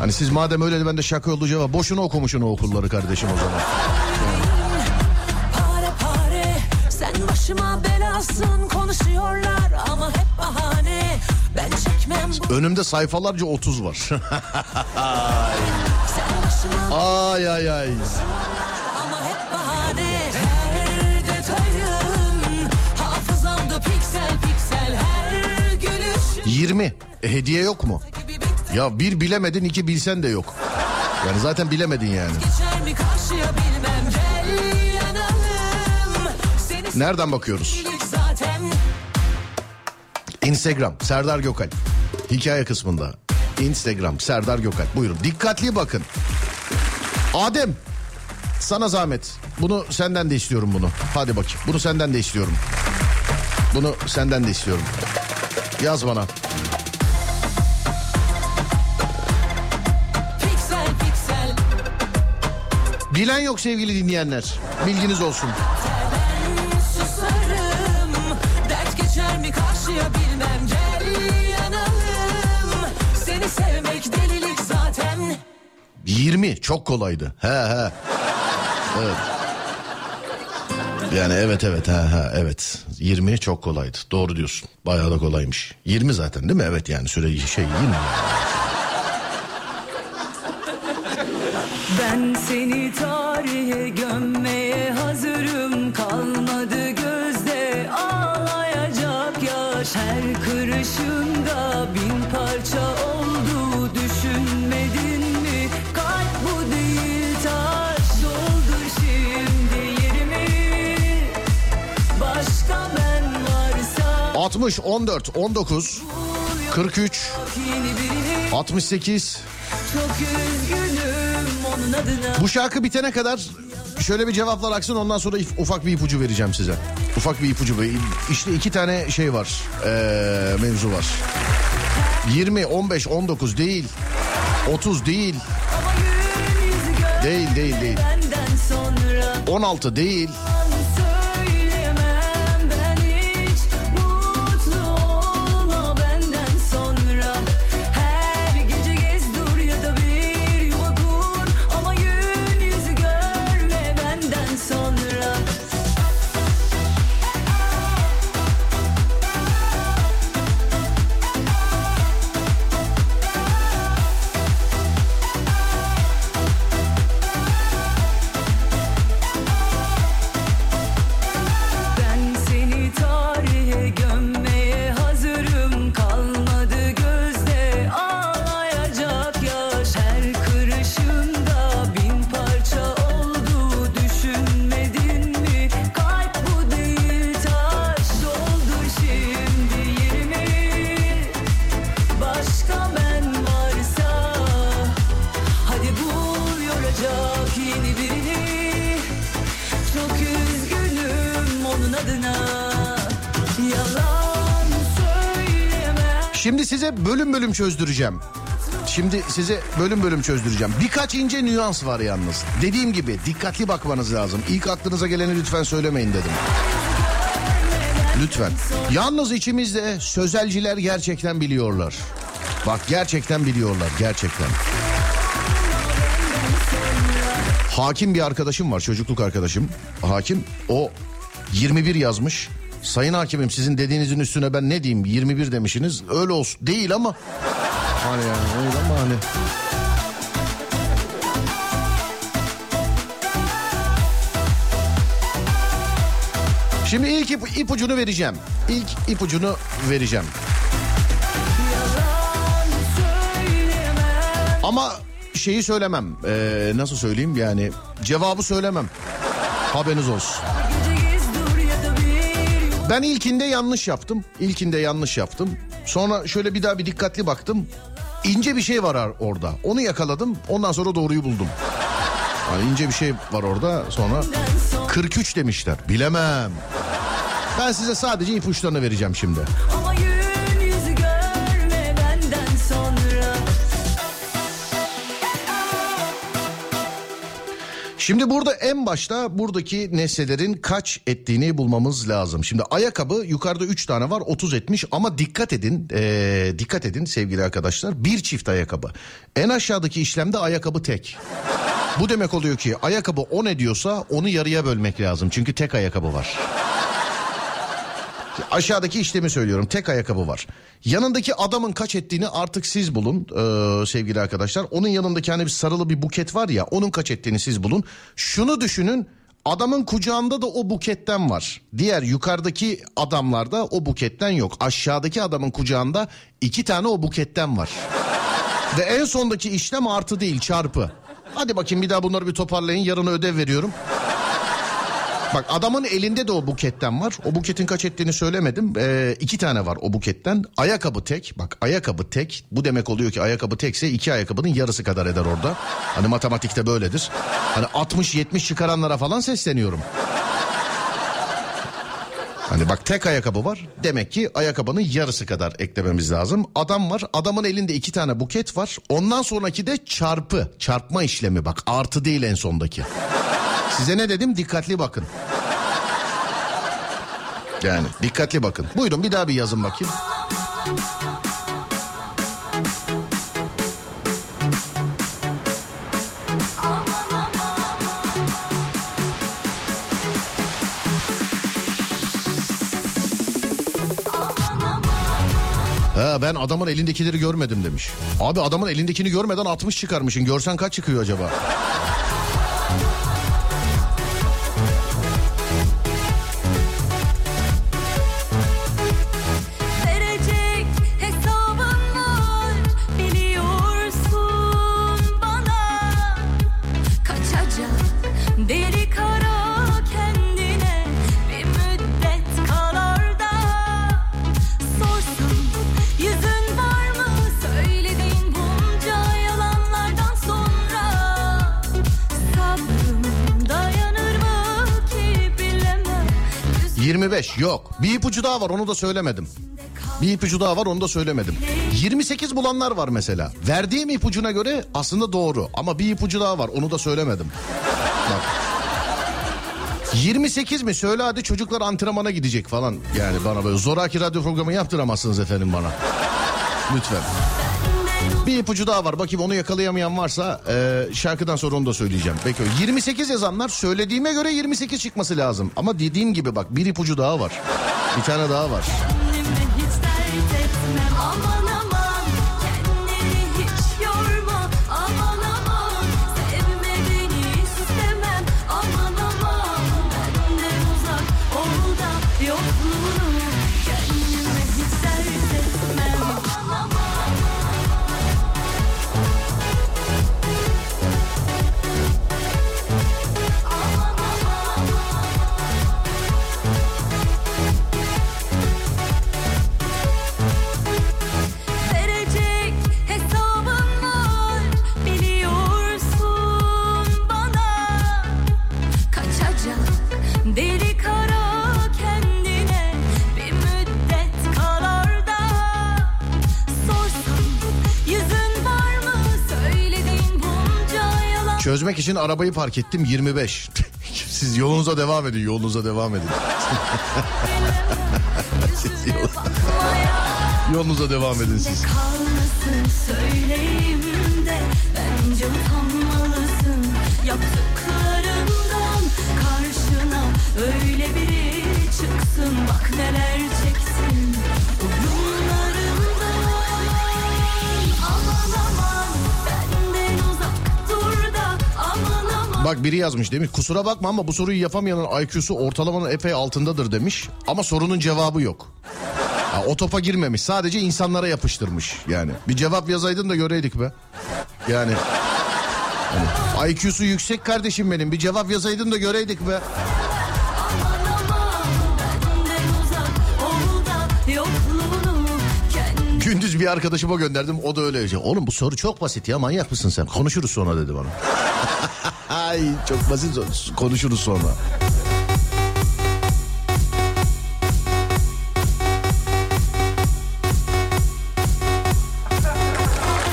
Hani siz madem öyle de ben de şaka oldu cevap. Boşuna okumuşsun o okulları kardeşim o zaman. Pare pare Sen başıma belasın konuşuyorlar ama hep bahane Ben çekmem bu Önümde sayfalarca 30 var. başıma ay ay ay. ama hep bahane Her hafızamda piksel piksel her gülüş 20. E, hediye yok mu? Ya bir bilemedin iki bilsen de yok. Yani zaten bilemedin yani. Nereden bakıyoruz? Instagram Serdar Gökal. Hikaye kısmında. Instagram Serdar Gökal. Buyurun dikkatli bakın. Adem sana zahmet. Bunu senden de istiyorum bunu. Hadi bakayım. Bunu senden de istiyorum. Bunu senden de istiyorum. Yaz bana. Bilen yok sevgili dinleyenler. Bilginiz olsun. Susarım Dert geçer mi karşıya bilmem Gel yanalım Seni sevmek delilik zaten 20 çok kolaydı. He he. Evet. Yani evet evet he he evet. 20 çok kolaydı. Doğru diyorsun. Bayağı da kolaymış. 20 zaten değil mi? Evet yani süre şey 20. 60, 14, 19, 43, 68 bu şarkı bitene kadar şöyle bir cevaplar aksın ondan sonra ufak bir ipucu vereceğim size. Ufak bir ipucu. İşte iki tane şey var. Ee, mevzu var. 20, 15, 19 değil. 30 değil. Değil değil değil. benden sonra 16 değil. Çözdüreceğim. Şimdi size bölüm bölüm çözdüreceğim. Birkaç ince nüans var yalnız. Dediğim gibi dikkatli bakmanız lazım. İlk aklınıza geleni lütfen söylemeyin dedim. Lütfen. Yalnız içimizde sözelciler gerçekten biliyorlar. Bak gerçekten biliyorlar gerçekten. Hakim bir arkadaşım var çocukluk arkadaşım. Hakim o 21 yazmış. Sayın hakimim sizin dediğinizin üstüne ben ne diyeyim 21 demişsiniz öyle olsun değil ama. Hani yani öyle ama hani. Şimdi ilk ip, ipucunu vereceğim. İlk ipucunu vereceğim. Ama şeyi söylemem. Ee, nasıl söyleyeyim yani cevabı söylemem. Haberiniz olsun. Ben ilkinde yanlış yaptım. İlkinde yanlış yaptım. Sonra şöyle bir daha bir dikkatli baktım. İnce bir şey var ar- orada. Onu yakaladım. Ondan sonra doğruyu buldum. Yani ince bir şey var orada. Sonra 43 demişler. Bilemem. Ben size sadece ipuçlarını vereceğim şimdi. Şimdi burada en başta buradaki nesnelerin kaç ettiğini bulmamız lazım. Şimdi ayakkabı yukarıda 3 tane var 30 etmiş ama dikkat edin ee, dikkat edin sevgili arkadaşlar bir çift ayakkabı. En aşağıdaki işlemde ayakkabı tek. Bu demek oluyor ki ayakkabı 10 ediyorsa onu yarıya bölmek lazım çünkü tek ayakkabı var. Aşağıdaki işlemi söylüyorum. Tek ayakkabı var. Yanındaki adamın kaç ettiğini artık siz bulun ee, sevgili arkadaşlar. Onun yanındaki hani bir sarılı bir buket var ya onun kaç ettiğini siz bulun. Şunu düşünün adamın kucağında da o buketten var. Diğer yukarıdaki adamlarda o buketten yok. Aşağıdaki adamın kucağında iki tane o buketten var. Ve en sondaki işlem artı değil çarpı. Hadi bakayım bir daha bunları bir toparlayın yarın ödev veriyorum. Bak adamın elinde de o buketten var. O buketin kaç ettiğini söylemedim. Ee, iki tane var o buketten. Ayakkabı tek. Bak ayakkabı tek. Bu demek oluyor ki ayakkabı tekse iki ayakkabının yarısı kadar eder orada. Hani matematikte böyledir. Hani 60-70 çıkaranlara falan sesleniyorum. Hani bak tek ayakkabı var. Demek ki ayakkabının yarısı kadar eklememiz lazım. Adam var. Adamın elinde iki tane buket var. Ondan sonraki de çarpı. Çarpma işlemi bak. Artı değil en sondaki. Size ne dedim? Dikkatli bakın. Yani dikkatli bakın. Buyurun bir daha bir yazın bakayım. Ha ben adamın elindekileri görmedim demiş. Abi adamın elindekini görmeden 60 çıkarmışsın. Görsen kaç çıkıyor acaba? 25 yok. Bir ipucu daha var onu da söylemedim. Bir ipucu daha var onu da söylemedim. 28 bulanlar var mesela. Verdiğim ipucuna göre aslında doğru ama bir ipucu daha var onu da söylemedim. Bak. 28 mi? Söyle hadi çocuklar antrenmana gidecek falan. Yani bana böyle zoraki radyo programı yaptıramazsınız efendim bana. Lütfen. Bir ipucu daha var. Bakayım onu yakalayamayan varsa e, şarkıdan sonra onu da söyleyeceğim. Peki 28 yazanlar söylediğime göre 28 çıkması lazım. Ama dediğim gibi bak bir ipucu daha var. Bir tane daha var. Çözmek için arabayı park ettim 25. Siz yolunuza devam edin yolunuza devam edin. Yolunuza devam edin siz. Bak biri yazmış demiş kusura bakma ama bu soruyu yapamayanın IQ'su ortalamanın epey altındadır demiş. Ama sorunun cevabı yok. Ha, o topa girmemiş sadece insanlara yapıştırmış yani. Bir cevap yazaydın da göreydik be. Yani hani, IQ'su yüksek kardeşim benim bir cevap yazaydın da göreydik be. Bir arkadaşıma gönderdim o da öyle. yazıyor. Oğlum bu soru çok basit ya manyak mısın sen? Konuşuruz sonra dedi bana. Ay çok basit konuşuruz sonra.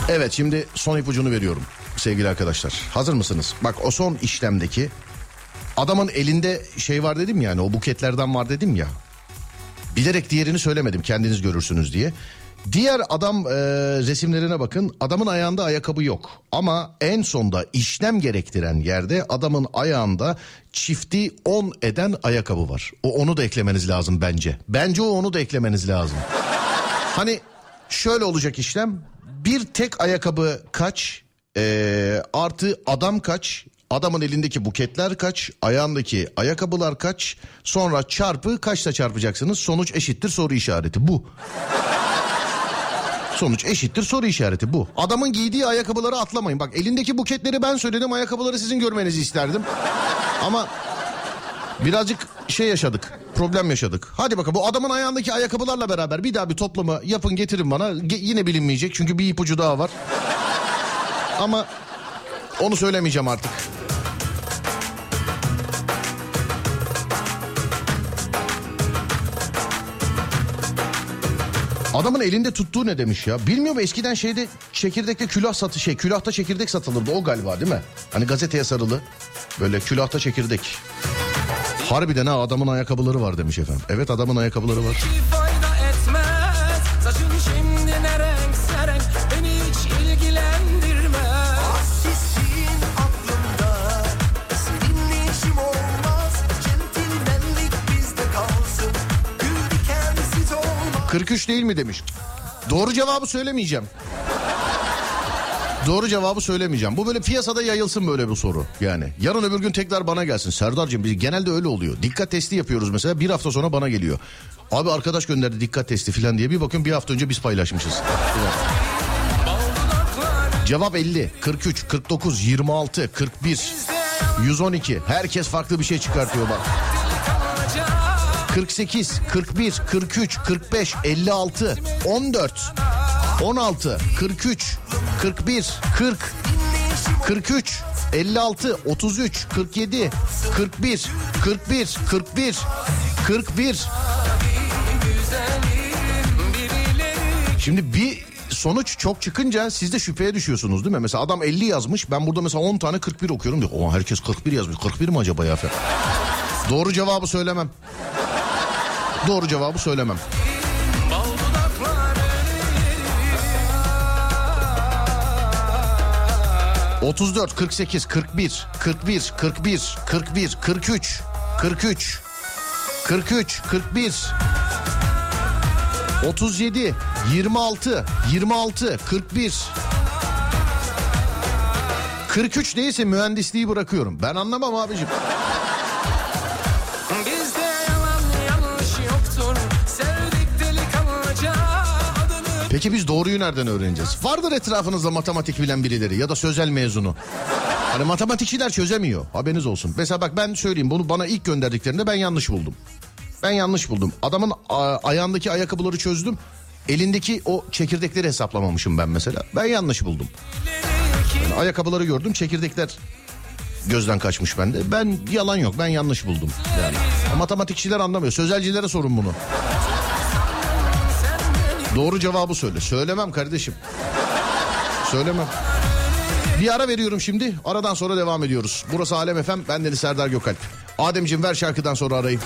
Evet şimdi son ipucunu veriyorum sevgili arkadaşlar. Hazır mısınız? Bak o son işlemdeki adamın elinde şey var dedim yani o buketlerden var dedim ya. Bilerek diğerini söylemedim kendiniz görürsünüz diye. Diğer adam e, resimlerine bakın adamın ayağında ayakkabı yok. Ama en sonda işlem gerektiren yerde adamın ayağında çifti 10 eden ayakkabı var. O onu da eklemeniz lazım bence. Bence o onu da eklemeniz lazım. Hani şöyle olacak işlem. Bir tek ayakkabı kaç? Ee, artı adam kaç? Adamın elindeki buketler kaç? Ayağındaki ayakkabılar kaç? Sonra çarpı kaçta çarpacaksınız? Sonuç eşittir soru işareti bu. Sonuç eşittir soru işareti bu. Adamın giydiği ayakkabıları atlamayın. Bak elindeki buketleri ben söyledim ayakkabıları sizin görmenizi isterdim. Ama birazcık şey yaşadık. Problem yaşadık. Hadi bakalım bu adamın ayağındaki ayakkabılarla beraber bir daha bir toplama yapın getirin bana. Ge- yine bilinmeyecek çünkü bir ipucu daha var. Ama onu söylemeyeceğim artık. Adamın elinde tuttuğu ne demiş ya? Bilmiyorum eskiden şeyde çekirdekte külah satı şey külahta çekirdek satılırdı o galiba değil mi? Hani gazeteye sarılı böyle külahta çekirdek. Harbiden ha adamın ayakkabıları var demiş efendim. Evet adamın ayakkabıları var. 43 değil mi demiş. Doğru cevabı söylemeyeceğim. Doğru cevabı söylemeyeceğim. Bu böyle piyasada yayılsın böyle bu soru yani. Yarın öbür gün tekrar bana gelsin. Serdar'cığım biz genelde öyle oluyor. Dikkat testi yapıyoruz mesela bir hafta sonra bana geliyor. Abi arkadaş gönderdi dikkat testi falan diye bir bakın bir hafta önce biz paylaşmışız. Cevap 50, 43, 49, 26, 41, 112. Herkes farklı bir şey çıkartıyor bak. 48, 41, 43, 45, 56, 14, 16, 43, 41, 40, 43, 56, 33, 47, 41, 41, 41, 41. Şimdi bir sonuç çok çıkınca siz de şüpheye düşüyorsunuz değil mi? Mesela adam 50 yazmış ben burada mesela 10 tane 41 okuyorum diyor. Oha herkes 41 yazmış 41 mi acaba ya? Doğru cevabı söylemem. Doğru cevabı söylemem. 34, 48, 41, 41, 41, 41, 43, 43, 43, 41, 37, 26, 26, 41, 43 değilse mühendisliği bırakıyorum. Ben anlamam abicim. Peki biz doğruyu nereden öğreneceğiz? Vardır etrafınızda matematik bilen birileri ya da sözel mezunu. Hani matematikçiler çözemiyor. Haberiniz olsun. Mesela bak ben söyleyeyim bunu bana ilk gönderdiklerinde ben yanlış buldum. Ben yanlış buldum. Adamın ayağındaki ayakkabıları çözdüm. Elindeki o çekirdekleri hesaplamamışım ben mesela. Ben yanlış buldum. Yani ayakkabıları gördüm çekirdekler gözden kaçmış bende. Ben yalan yok ben yanlış buldum. Yani matematikçiler anlamıyor. Sözelcilere sorun bunu. Doğru cevabı söyle. Söylemem kardeşim. Söylemem. Bir ara veriyorum şimdi. Aradan sonra devam ediyoruz. Burası Alem FM. Ben Deniz Serdar Gökalp. Ademciğim ver şarkıdan sonra arayı.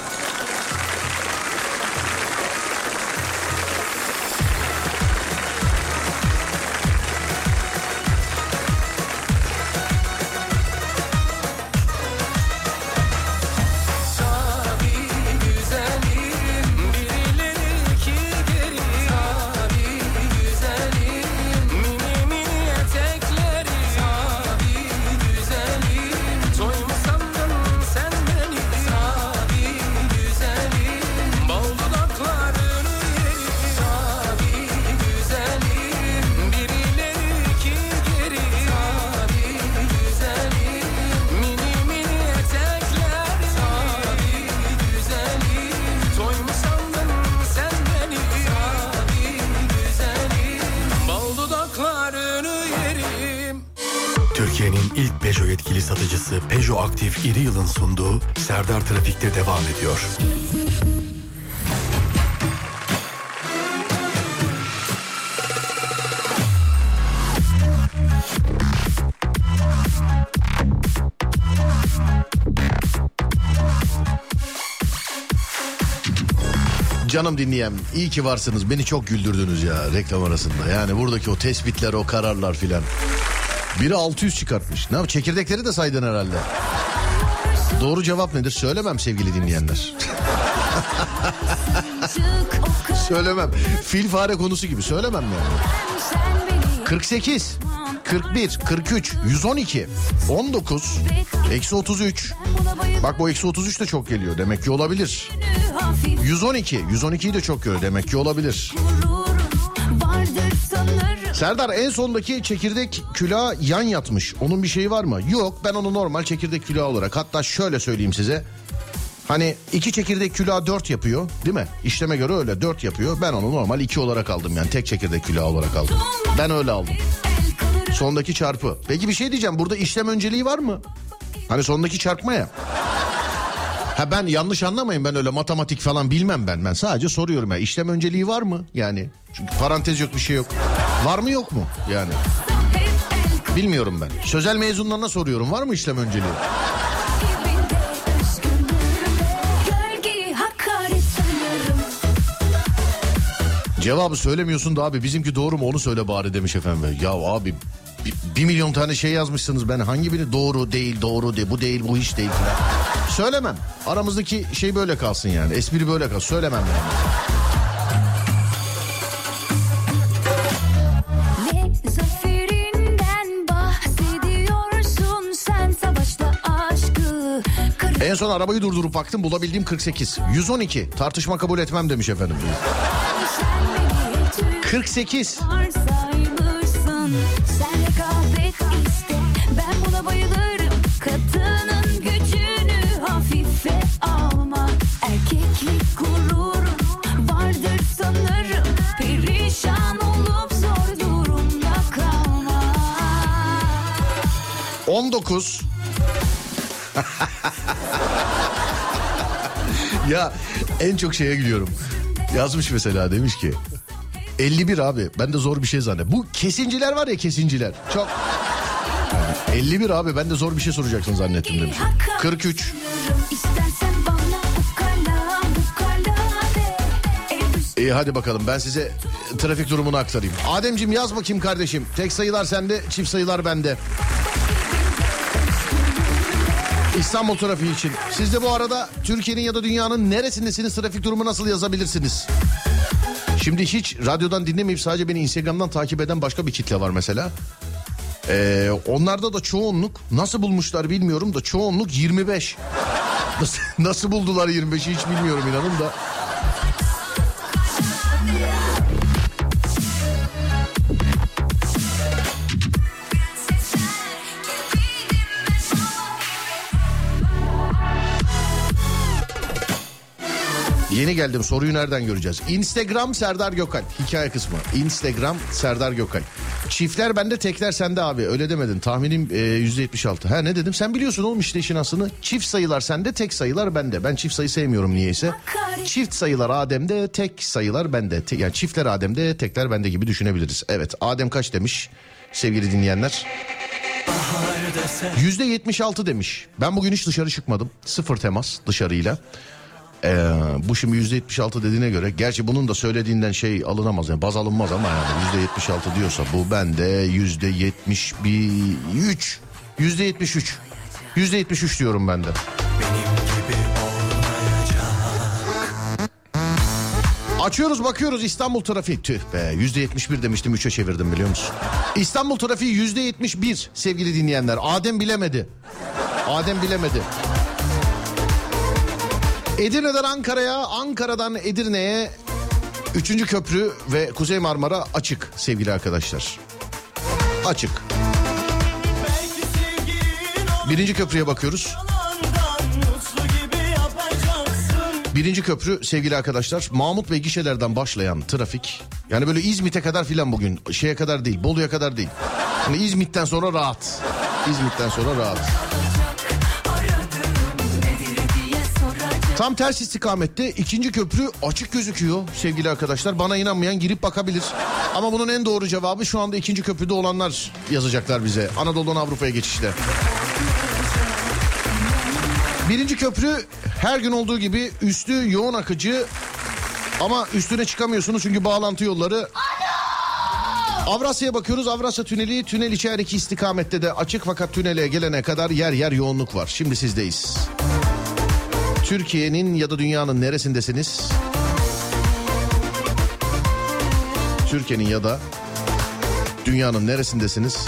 İri Yıl'ın sunduğu Serdar Trafik'te devam ediyor. Canım dinleyen iyi ki varsınız. Beni çok güldürdünüz ya reklam arasında. Yani buradaki o tespitler, o kararlar filan. Biri 600 çıkartmış. Ne yap? Çekirdekleri de saydın herhalde. Doğru cevap nedir? Söylemem sevgili dinleyenler. Söylemem. Fil fare konusu gibi söylemem yani. 48, 41, 43, 112, 19, eksi 33. Bak bu eksi 33 de çok geliyor. Demek ki olabilir. 112, 112'yi de çok görüyor. Demek ki olabilir. Serdar en sondaki çekirdek külah yan yatmış. Onun bir şeyi var mı? Yok ben onu normal çekirdek külah olarak hatta şöyle söyleyeyim size. Hani iki çekirdek külah dört yapıyor değil mi? İşleme göre öyle dört yapıyor. Ben onu normal iki olarak aldım yani tek çekirdek külah olarak aldım. Ben öyle aldım. Sondaki çarpı. Peki bir şey diyeceğim burada işlem önceliği var mı? Hani sondaki çarpma ya. Ha ben yanlış anlamayın ben öyle matematik falan bilmem ben. Ben sadece soruyorum ya işlem önceliği var mı? Yani çünkü parantez yok bir şey yok. Var mı yok mu yani? Bilmiyorum ben. Sözel mezunlarına soruyorum var mı işlem önceliği? Cevabı söylemiyorsun da abi bizimki doğru mu onu söyle bari demiş efendim. Ya abi bir, milyon tane şey yazmışsınız ben hangi biri doğru değil doğru değil bu değil bu hiç değil falan. Söylemem. Aramızdaki şey böyle kalsın yani. Espri böyle kalsın. Söylemem yani. En son arabayı durdurup baktım bulabildiğim 48. 112 tartışma kabul etmem demiş efendim. Sen beni 48. varsaymışsın Sen Ya en çok şeye gülüyorum. Yazmış mesela demiş ki 51 abi ben de zor bir şey zannediyorum. Bu kesinciler var ya kesinciler. Çok 51 abi ben de zor bir şey soracaksın zannettim demiş. 43 İstersen bana ukala ukala de. El İyi hadi bakalım ben size trafik durumunu aktarayım. Ademcim yaz bakayım kardeşim. Tek sayılar sende, çift sayılar bende. İstanbul trafiği için. Siz de bu arada Türkiye'nin ya da dünyanın neresindesiniz trafik durumu nasıl yazabilirsiniz? Şimdi hiç radyodan dinlemeyip sadece beni Instagram'dan takip eden başka bir kitle var mesela. Ee, onlarda da çoğunluk nasıl bulmuşlar bilmiyorum da çoğunluk 25. Nasıl, nasıl buldular 25'i hiç bilmiyorum inanın da. Yeni geldim soruyu nereden göreceğiz? Instagram Serdar Gökal hikaye kısmı. Instagram Serdar Gökal. Çiftler bende tekler sende abi öyle demedin tahminim e, %76. Ha ne dedim sen biliyorsun oğlum işte işin aslını. Çift sayılar sende tek sayılar bende. Ben çift sayı sevmiyorum niyeyse. Çift sayılar Adem'de tek sayılar bende. Yani çiftler Adem'de tekler bende gibi düşünebiliriz. Evet Adem kaç demiş sevgili dinleyenler? Yüzde 76 demiş. Ben bugün hiç dışarı çıkmadım. Sıfır temas dışarıyla. Ee, bu şimdi yüzde 76 dediğine göre gerçi bunun da söylediğinden şey alınamaz yani baz alınmaz ama yani yüzde 76 diyorsa bu bende yüzde 73 yüzde 73 yüzde 73 diyorum ben de. Açıyoruz bakıyoruz İstanbul trafiği. Tüh be yüzde 71 demiştim 3'e çevirdim biliyor musun? İstanbul trafiği yüzde 71 sevgili dinleyenler. Adem bilemedi. Adem bilemedi. Edirne'den Ankara'ya, Ankara'dan Edirne'ye 3. köprü ve Kuzey Marmara açık sevgili arkadaşlar. Açık. Birinci köprüye bakıyoruz. Birinci köprü sevgili arkadaşlar Mahmut Bey gişelerden başlayan trafik. Yani böyle İzmit'e kadar filan bugün şeye kadar değil Bolu'ya kadar değil. Hani İzmit'ten sonra rahat. İzmit'ten sonra rahat. Tam ters istikamette ikinci köprü açık gözüküyor sevgili arkadaşlar. Bana inanmayan girip bakabilir. Ama bunun en doğru cevabı şu anda ikinci köprüde olanlar yazacaklar bize. Anadolu'dan Avrupa'ya geçişte. Birinci köprü her gün olduğu gibi üstü yoğun akıcı ama üstüne çıkamıyorsunuz çünkü bağlantı yolları Avrasya'ya bakıyoruz. Avrasya Tüneli, tünel içerideki istikamette de açık fakat tünele gelene kadar yer yer yoğunluk var. Şimdi sizdeyiz. Türkiye'nin ya da dünyanın neresindesiniz? Türkiye'nin ya da dünyanın neresindesiniz?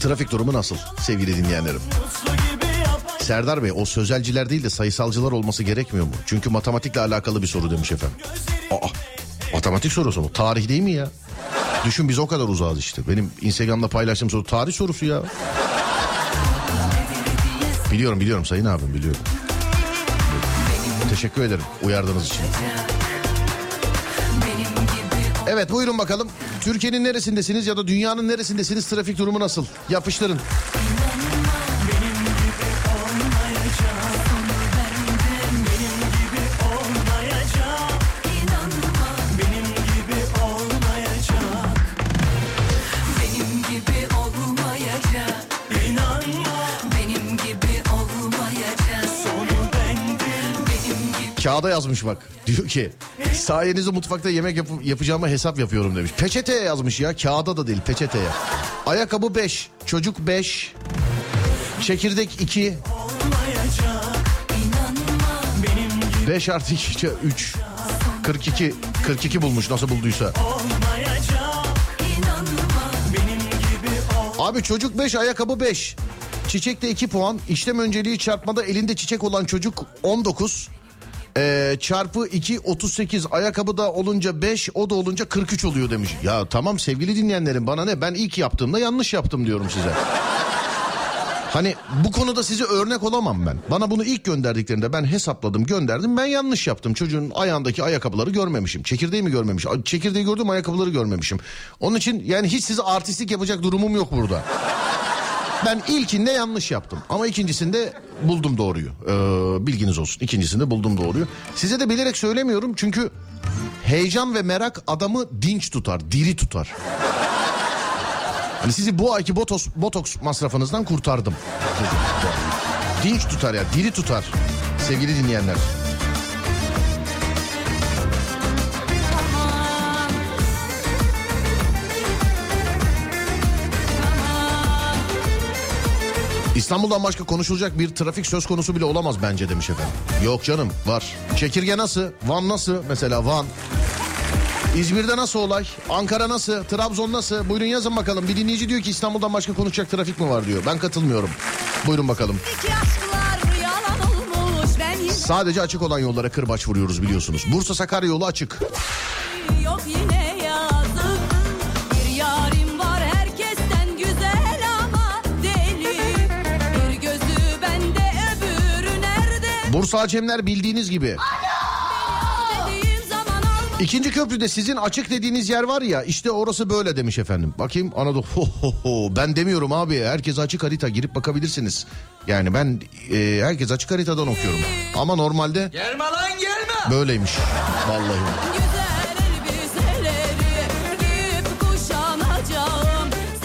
Trafik durumu nasıl sevgili dinleyenlerim? Serdar Bey o sözelciler değil de sayısalcılar olması gerekmiyor mu? Çünkü matematikle alakalı bir soru demiş efendim. Aa, matematik sorusu mu? Tarih değil mi ya? Düşün biz o kadar uzağız işte. Benim Instagram'da paylaştığım soru tarih sorusu ya. Biliyorum biliyorum sayın abim biliyorum. Teşekkür ederim uyardığınız için. Evet buyurun bakalım. Türkiye'nin neresindesiniz ya da dünyanın neresindesiniz? Trafik durumu nasıl? Yapıştırın. Kağıda yazmış bak. Diyor ki sayenizde mutfakta yemek yapı- yapacağıma hesap yapıyorum demiş. Peçeteye yazmış ya. Kağıda da değil peçeteye. Ayakkabı 5. Çocuk 5. Çekirdek 2. 5 artı 2 3. 42. 42 bulmuş nasıl bulduysa. Abi çocuk 5 ayakkabı 5. Çiçekte 2 puan. İşlem önceliği çarpmada elinde çiçek olan çocuk 19. Ee, çarpı 2 38 ayakkabı da olunca 5 o da olunca 43 oluyor demiş. Ya tamam sevgili dinleyenlerim bana ne ben ilk yaptığımda yanlış yaptım diyorum size. Hani bu konuda size örnek olamam ben. Bana bunu ilk gönderdiklerinde ben hesapladım gönderdim. Ben yanlış yaptım. Çocuğun ayağındaki ayakkabıları görmemişim. Çekirdeği mi görmemişim? Çekirdeği gördüm ayakkabıları görmemişim. Onun için yani hiç size artistlik yapacak durumum yok burada. Ben ilkinde yanlış yaptım. Ama ikincisinde buldum doğruyu. Ee, bilginiz olsun. İkincisinde buldum doğruyu. Size de bilerek söylemiyorum çünkü heyecan ve merak adamı dinç tutar, diri tutar. Hani sizi bu ayki botoks, botoks masrafınızdan kurtardım. Dinç tutar ya, diri tutar. Sevgili dinleyenler. İstanbul'dan başka konuşulacak bir trafik söz konusu bile olamaz bence demiş efendim. Yok canım var. Çekirge nasıl? Van nasıl? Mesela Van. İzmir'de nasıl olay? Ankara nasıl? Trabzon nasıl? Buyurun yazın bakalım. Bir dinleyici diyor ki İstanbul'dan başka konuşacak trafik mi var diyor. Ben katılmıyorum. Buyurun bakalım. Olmuş yine Sadece açık olan yollara kırbaç vuruyoruz biliyorsunuz. Bursa Sakarya yolu açık. Bursa Acemler bildiğiniz gibi. İkinci köprüde sizin açık dediğiniz yer var ya işte orası böyle demiş efendim. Bakayım Anadolu. Ho, ho, ho. Ben demiyorum abi herkes açık harita girip bakabilirsiniz. Yani ben e, herkes açık haritadan okuyorum. Ama normalde Gelme lan gelme. böyleymiş. Vallahi.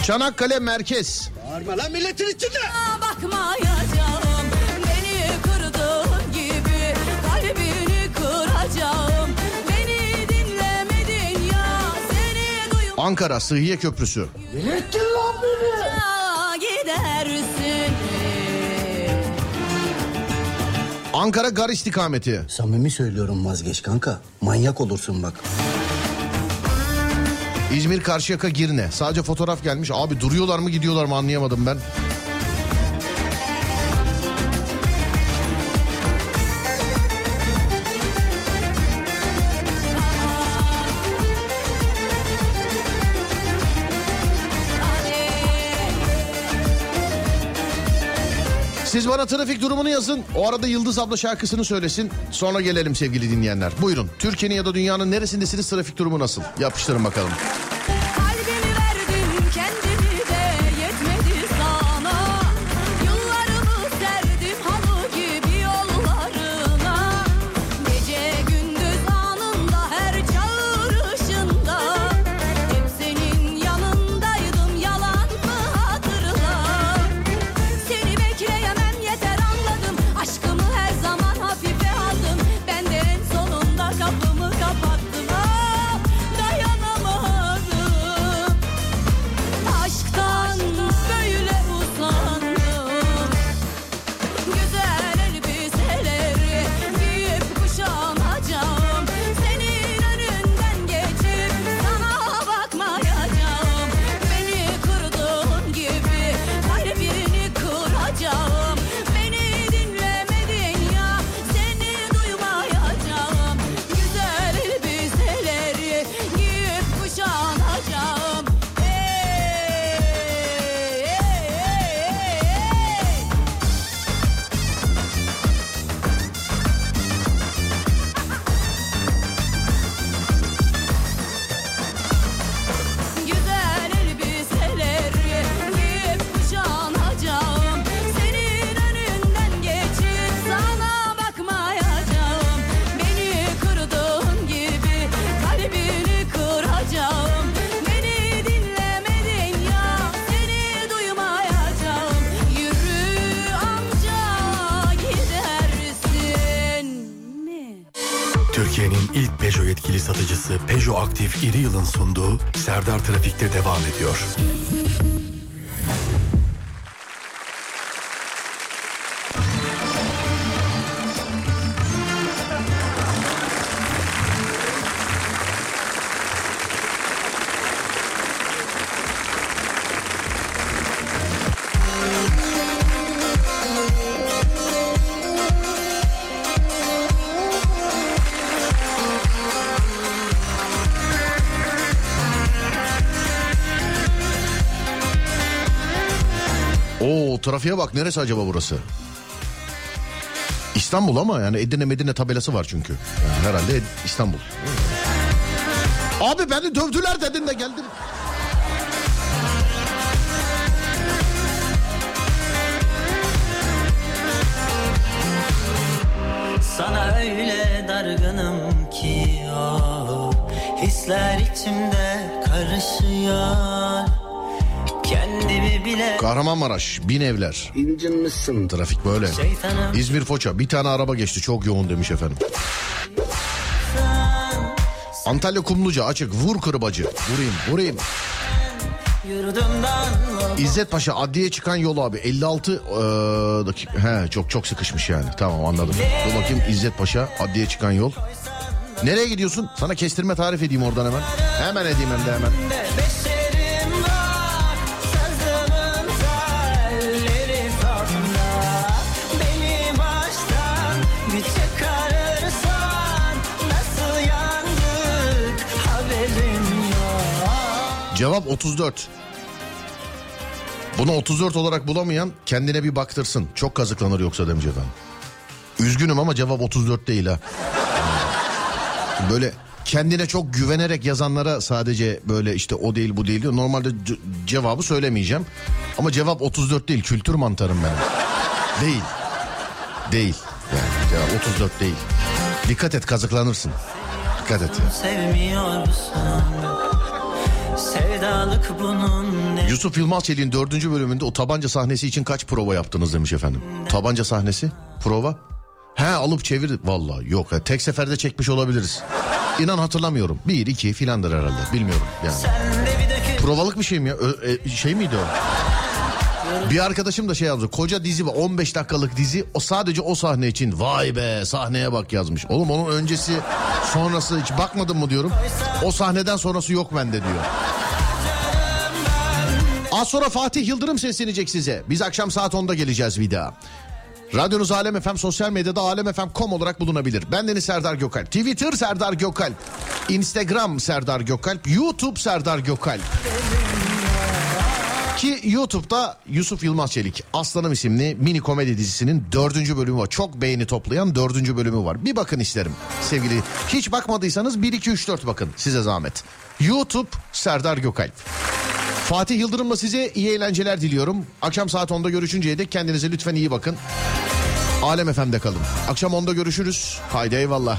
Çanakkale merkez. Bağırma lan milletin içinde. Sana Ankara Sıhhiye Köprüsü. Delirttin lan beni. gidersin Ankara Gar istikameti. Samimi söylüyorum vazgeç kanka. Manyak olursun bak. İzmir Karşıyaka Girne. Sadece fotoğraf gelmiş. Abi duruyorlar mı gidiyorlar mı anlayamadım ben. Siz bana trafik durumunu yazın. O arada Yıldız abla şarkısını söylesin. Sonra gelelim sevgili dinleyenler. Buyurun. Türkiye'nin ya da dünyanın neresindesiniz trafik durumu nasıl? Yapıştırın bakalım. Serdar Trafik'te devam ediyor. Trafiğe bak neresi acaba burası? İstanbul ama yani Edirne Medine tabelası var çünkü. Yani herhalde İstanbul. Abi beni dövdüler dedin de geldim. Sana öyle dargınım ki o Hisler içimde karışıyor Kahramanmaraş, bin evler. İncinmişsin. Trafik böyle. Şeytanım İzmir Foça bir tane araba geçti çok yoğun demiş efendim. Antalya Kumluca açık vur kırbacı. Vurayım vurayım. İzzet Paşa adliye çıkan yol abi 56 eee, dakika. He çok çok sıkışmış yani. Tamam anladım. Dur bakayım İzzet Paşa adliye çıkan yol. Nereye gidiyorsun? Sana kestirme tarif edeyim oradan hemen. Hemen edeyim hem de hemen. Cevap 34. Bunu 34 olarak bulamayan kendine bir baktırsın. Çok kazıklanır yoksa demiş. Üzgünüm ama cevap 34 değil ha. Böyle kendine çok güvenerek yazanlara sadece böyle işte o değil bu değil diyor. Normalde ce- cevabı söylemeyeceğim. Ama cevap 34 değil. Kültür mantarım ben. Değil. Değil. Yani cevap 34 değil. Dikkat et kazıklanırsın. Dikkat et ya. Sevmiyorsun Sevdalık bunun ne Yusuf Yılmaz Çelik'in dördüncü bölümünde o tabanca sahnesi için kaç prova yaptınız demiş efendim. Tabanca sahnesi? Prova? He alıp çevir. Vallahi yok. ya, Tek seferde çekmiş olabiliriz. İnan hatırlamıyorum. Bir, iki filandır herhalde. Bilmiyorum yani. Provalık bir şey mi ya? Ö- e, şey miydi o? Bir arkadaşım da şey yazdı. Koca dizi var 15 dakikalık dizi. O sadece o sahne için. Vay be sahneye bak yazmış. Oğlum onun öncesi sonrası hiç bakmadın mı diyorum. O sahneden sonrası yok bende diyor. Az sonra Fatih Yıldırım seslenecek size. Biz akşam saat 10'da geleceğiz bir daha. Radyonuz Alem FM sosyal medyada alemfm.com olarak bulunabilir. Ben Deniz Serdar Gökalp. Twitter Serdar Gökalp. Instagram Serdar Gökalp. YouTube Serdar Gökalp. Ki YouTube'da Yusuf Yılmaz Çelik Aslanım isimli mini komedi dizisinin dördüncü bölümü var. Çok beğeni toplayan dördüncü bölümü var. Bir bakın isterim sevgili. Hiç bakmadıysanız 1 2 3 4 bakın size zahmet. YouTube Serdar Gökalp. Fatih Yıldırım'la size iyi eğlenceler diliyorum. Akşam saat 10'da görüşünceye dek kendinize lütfen iyi bakın. Alem FM'de kalın. Akşam 10'da görüşürüz. Haydi eyvallah.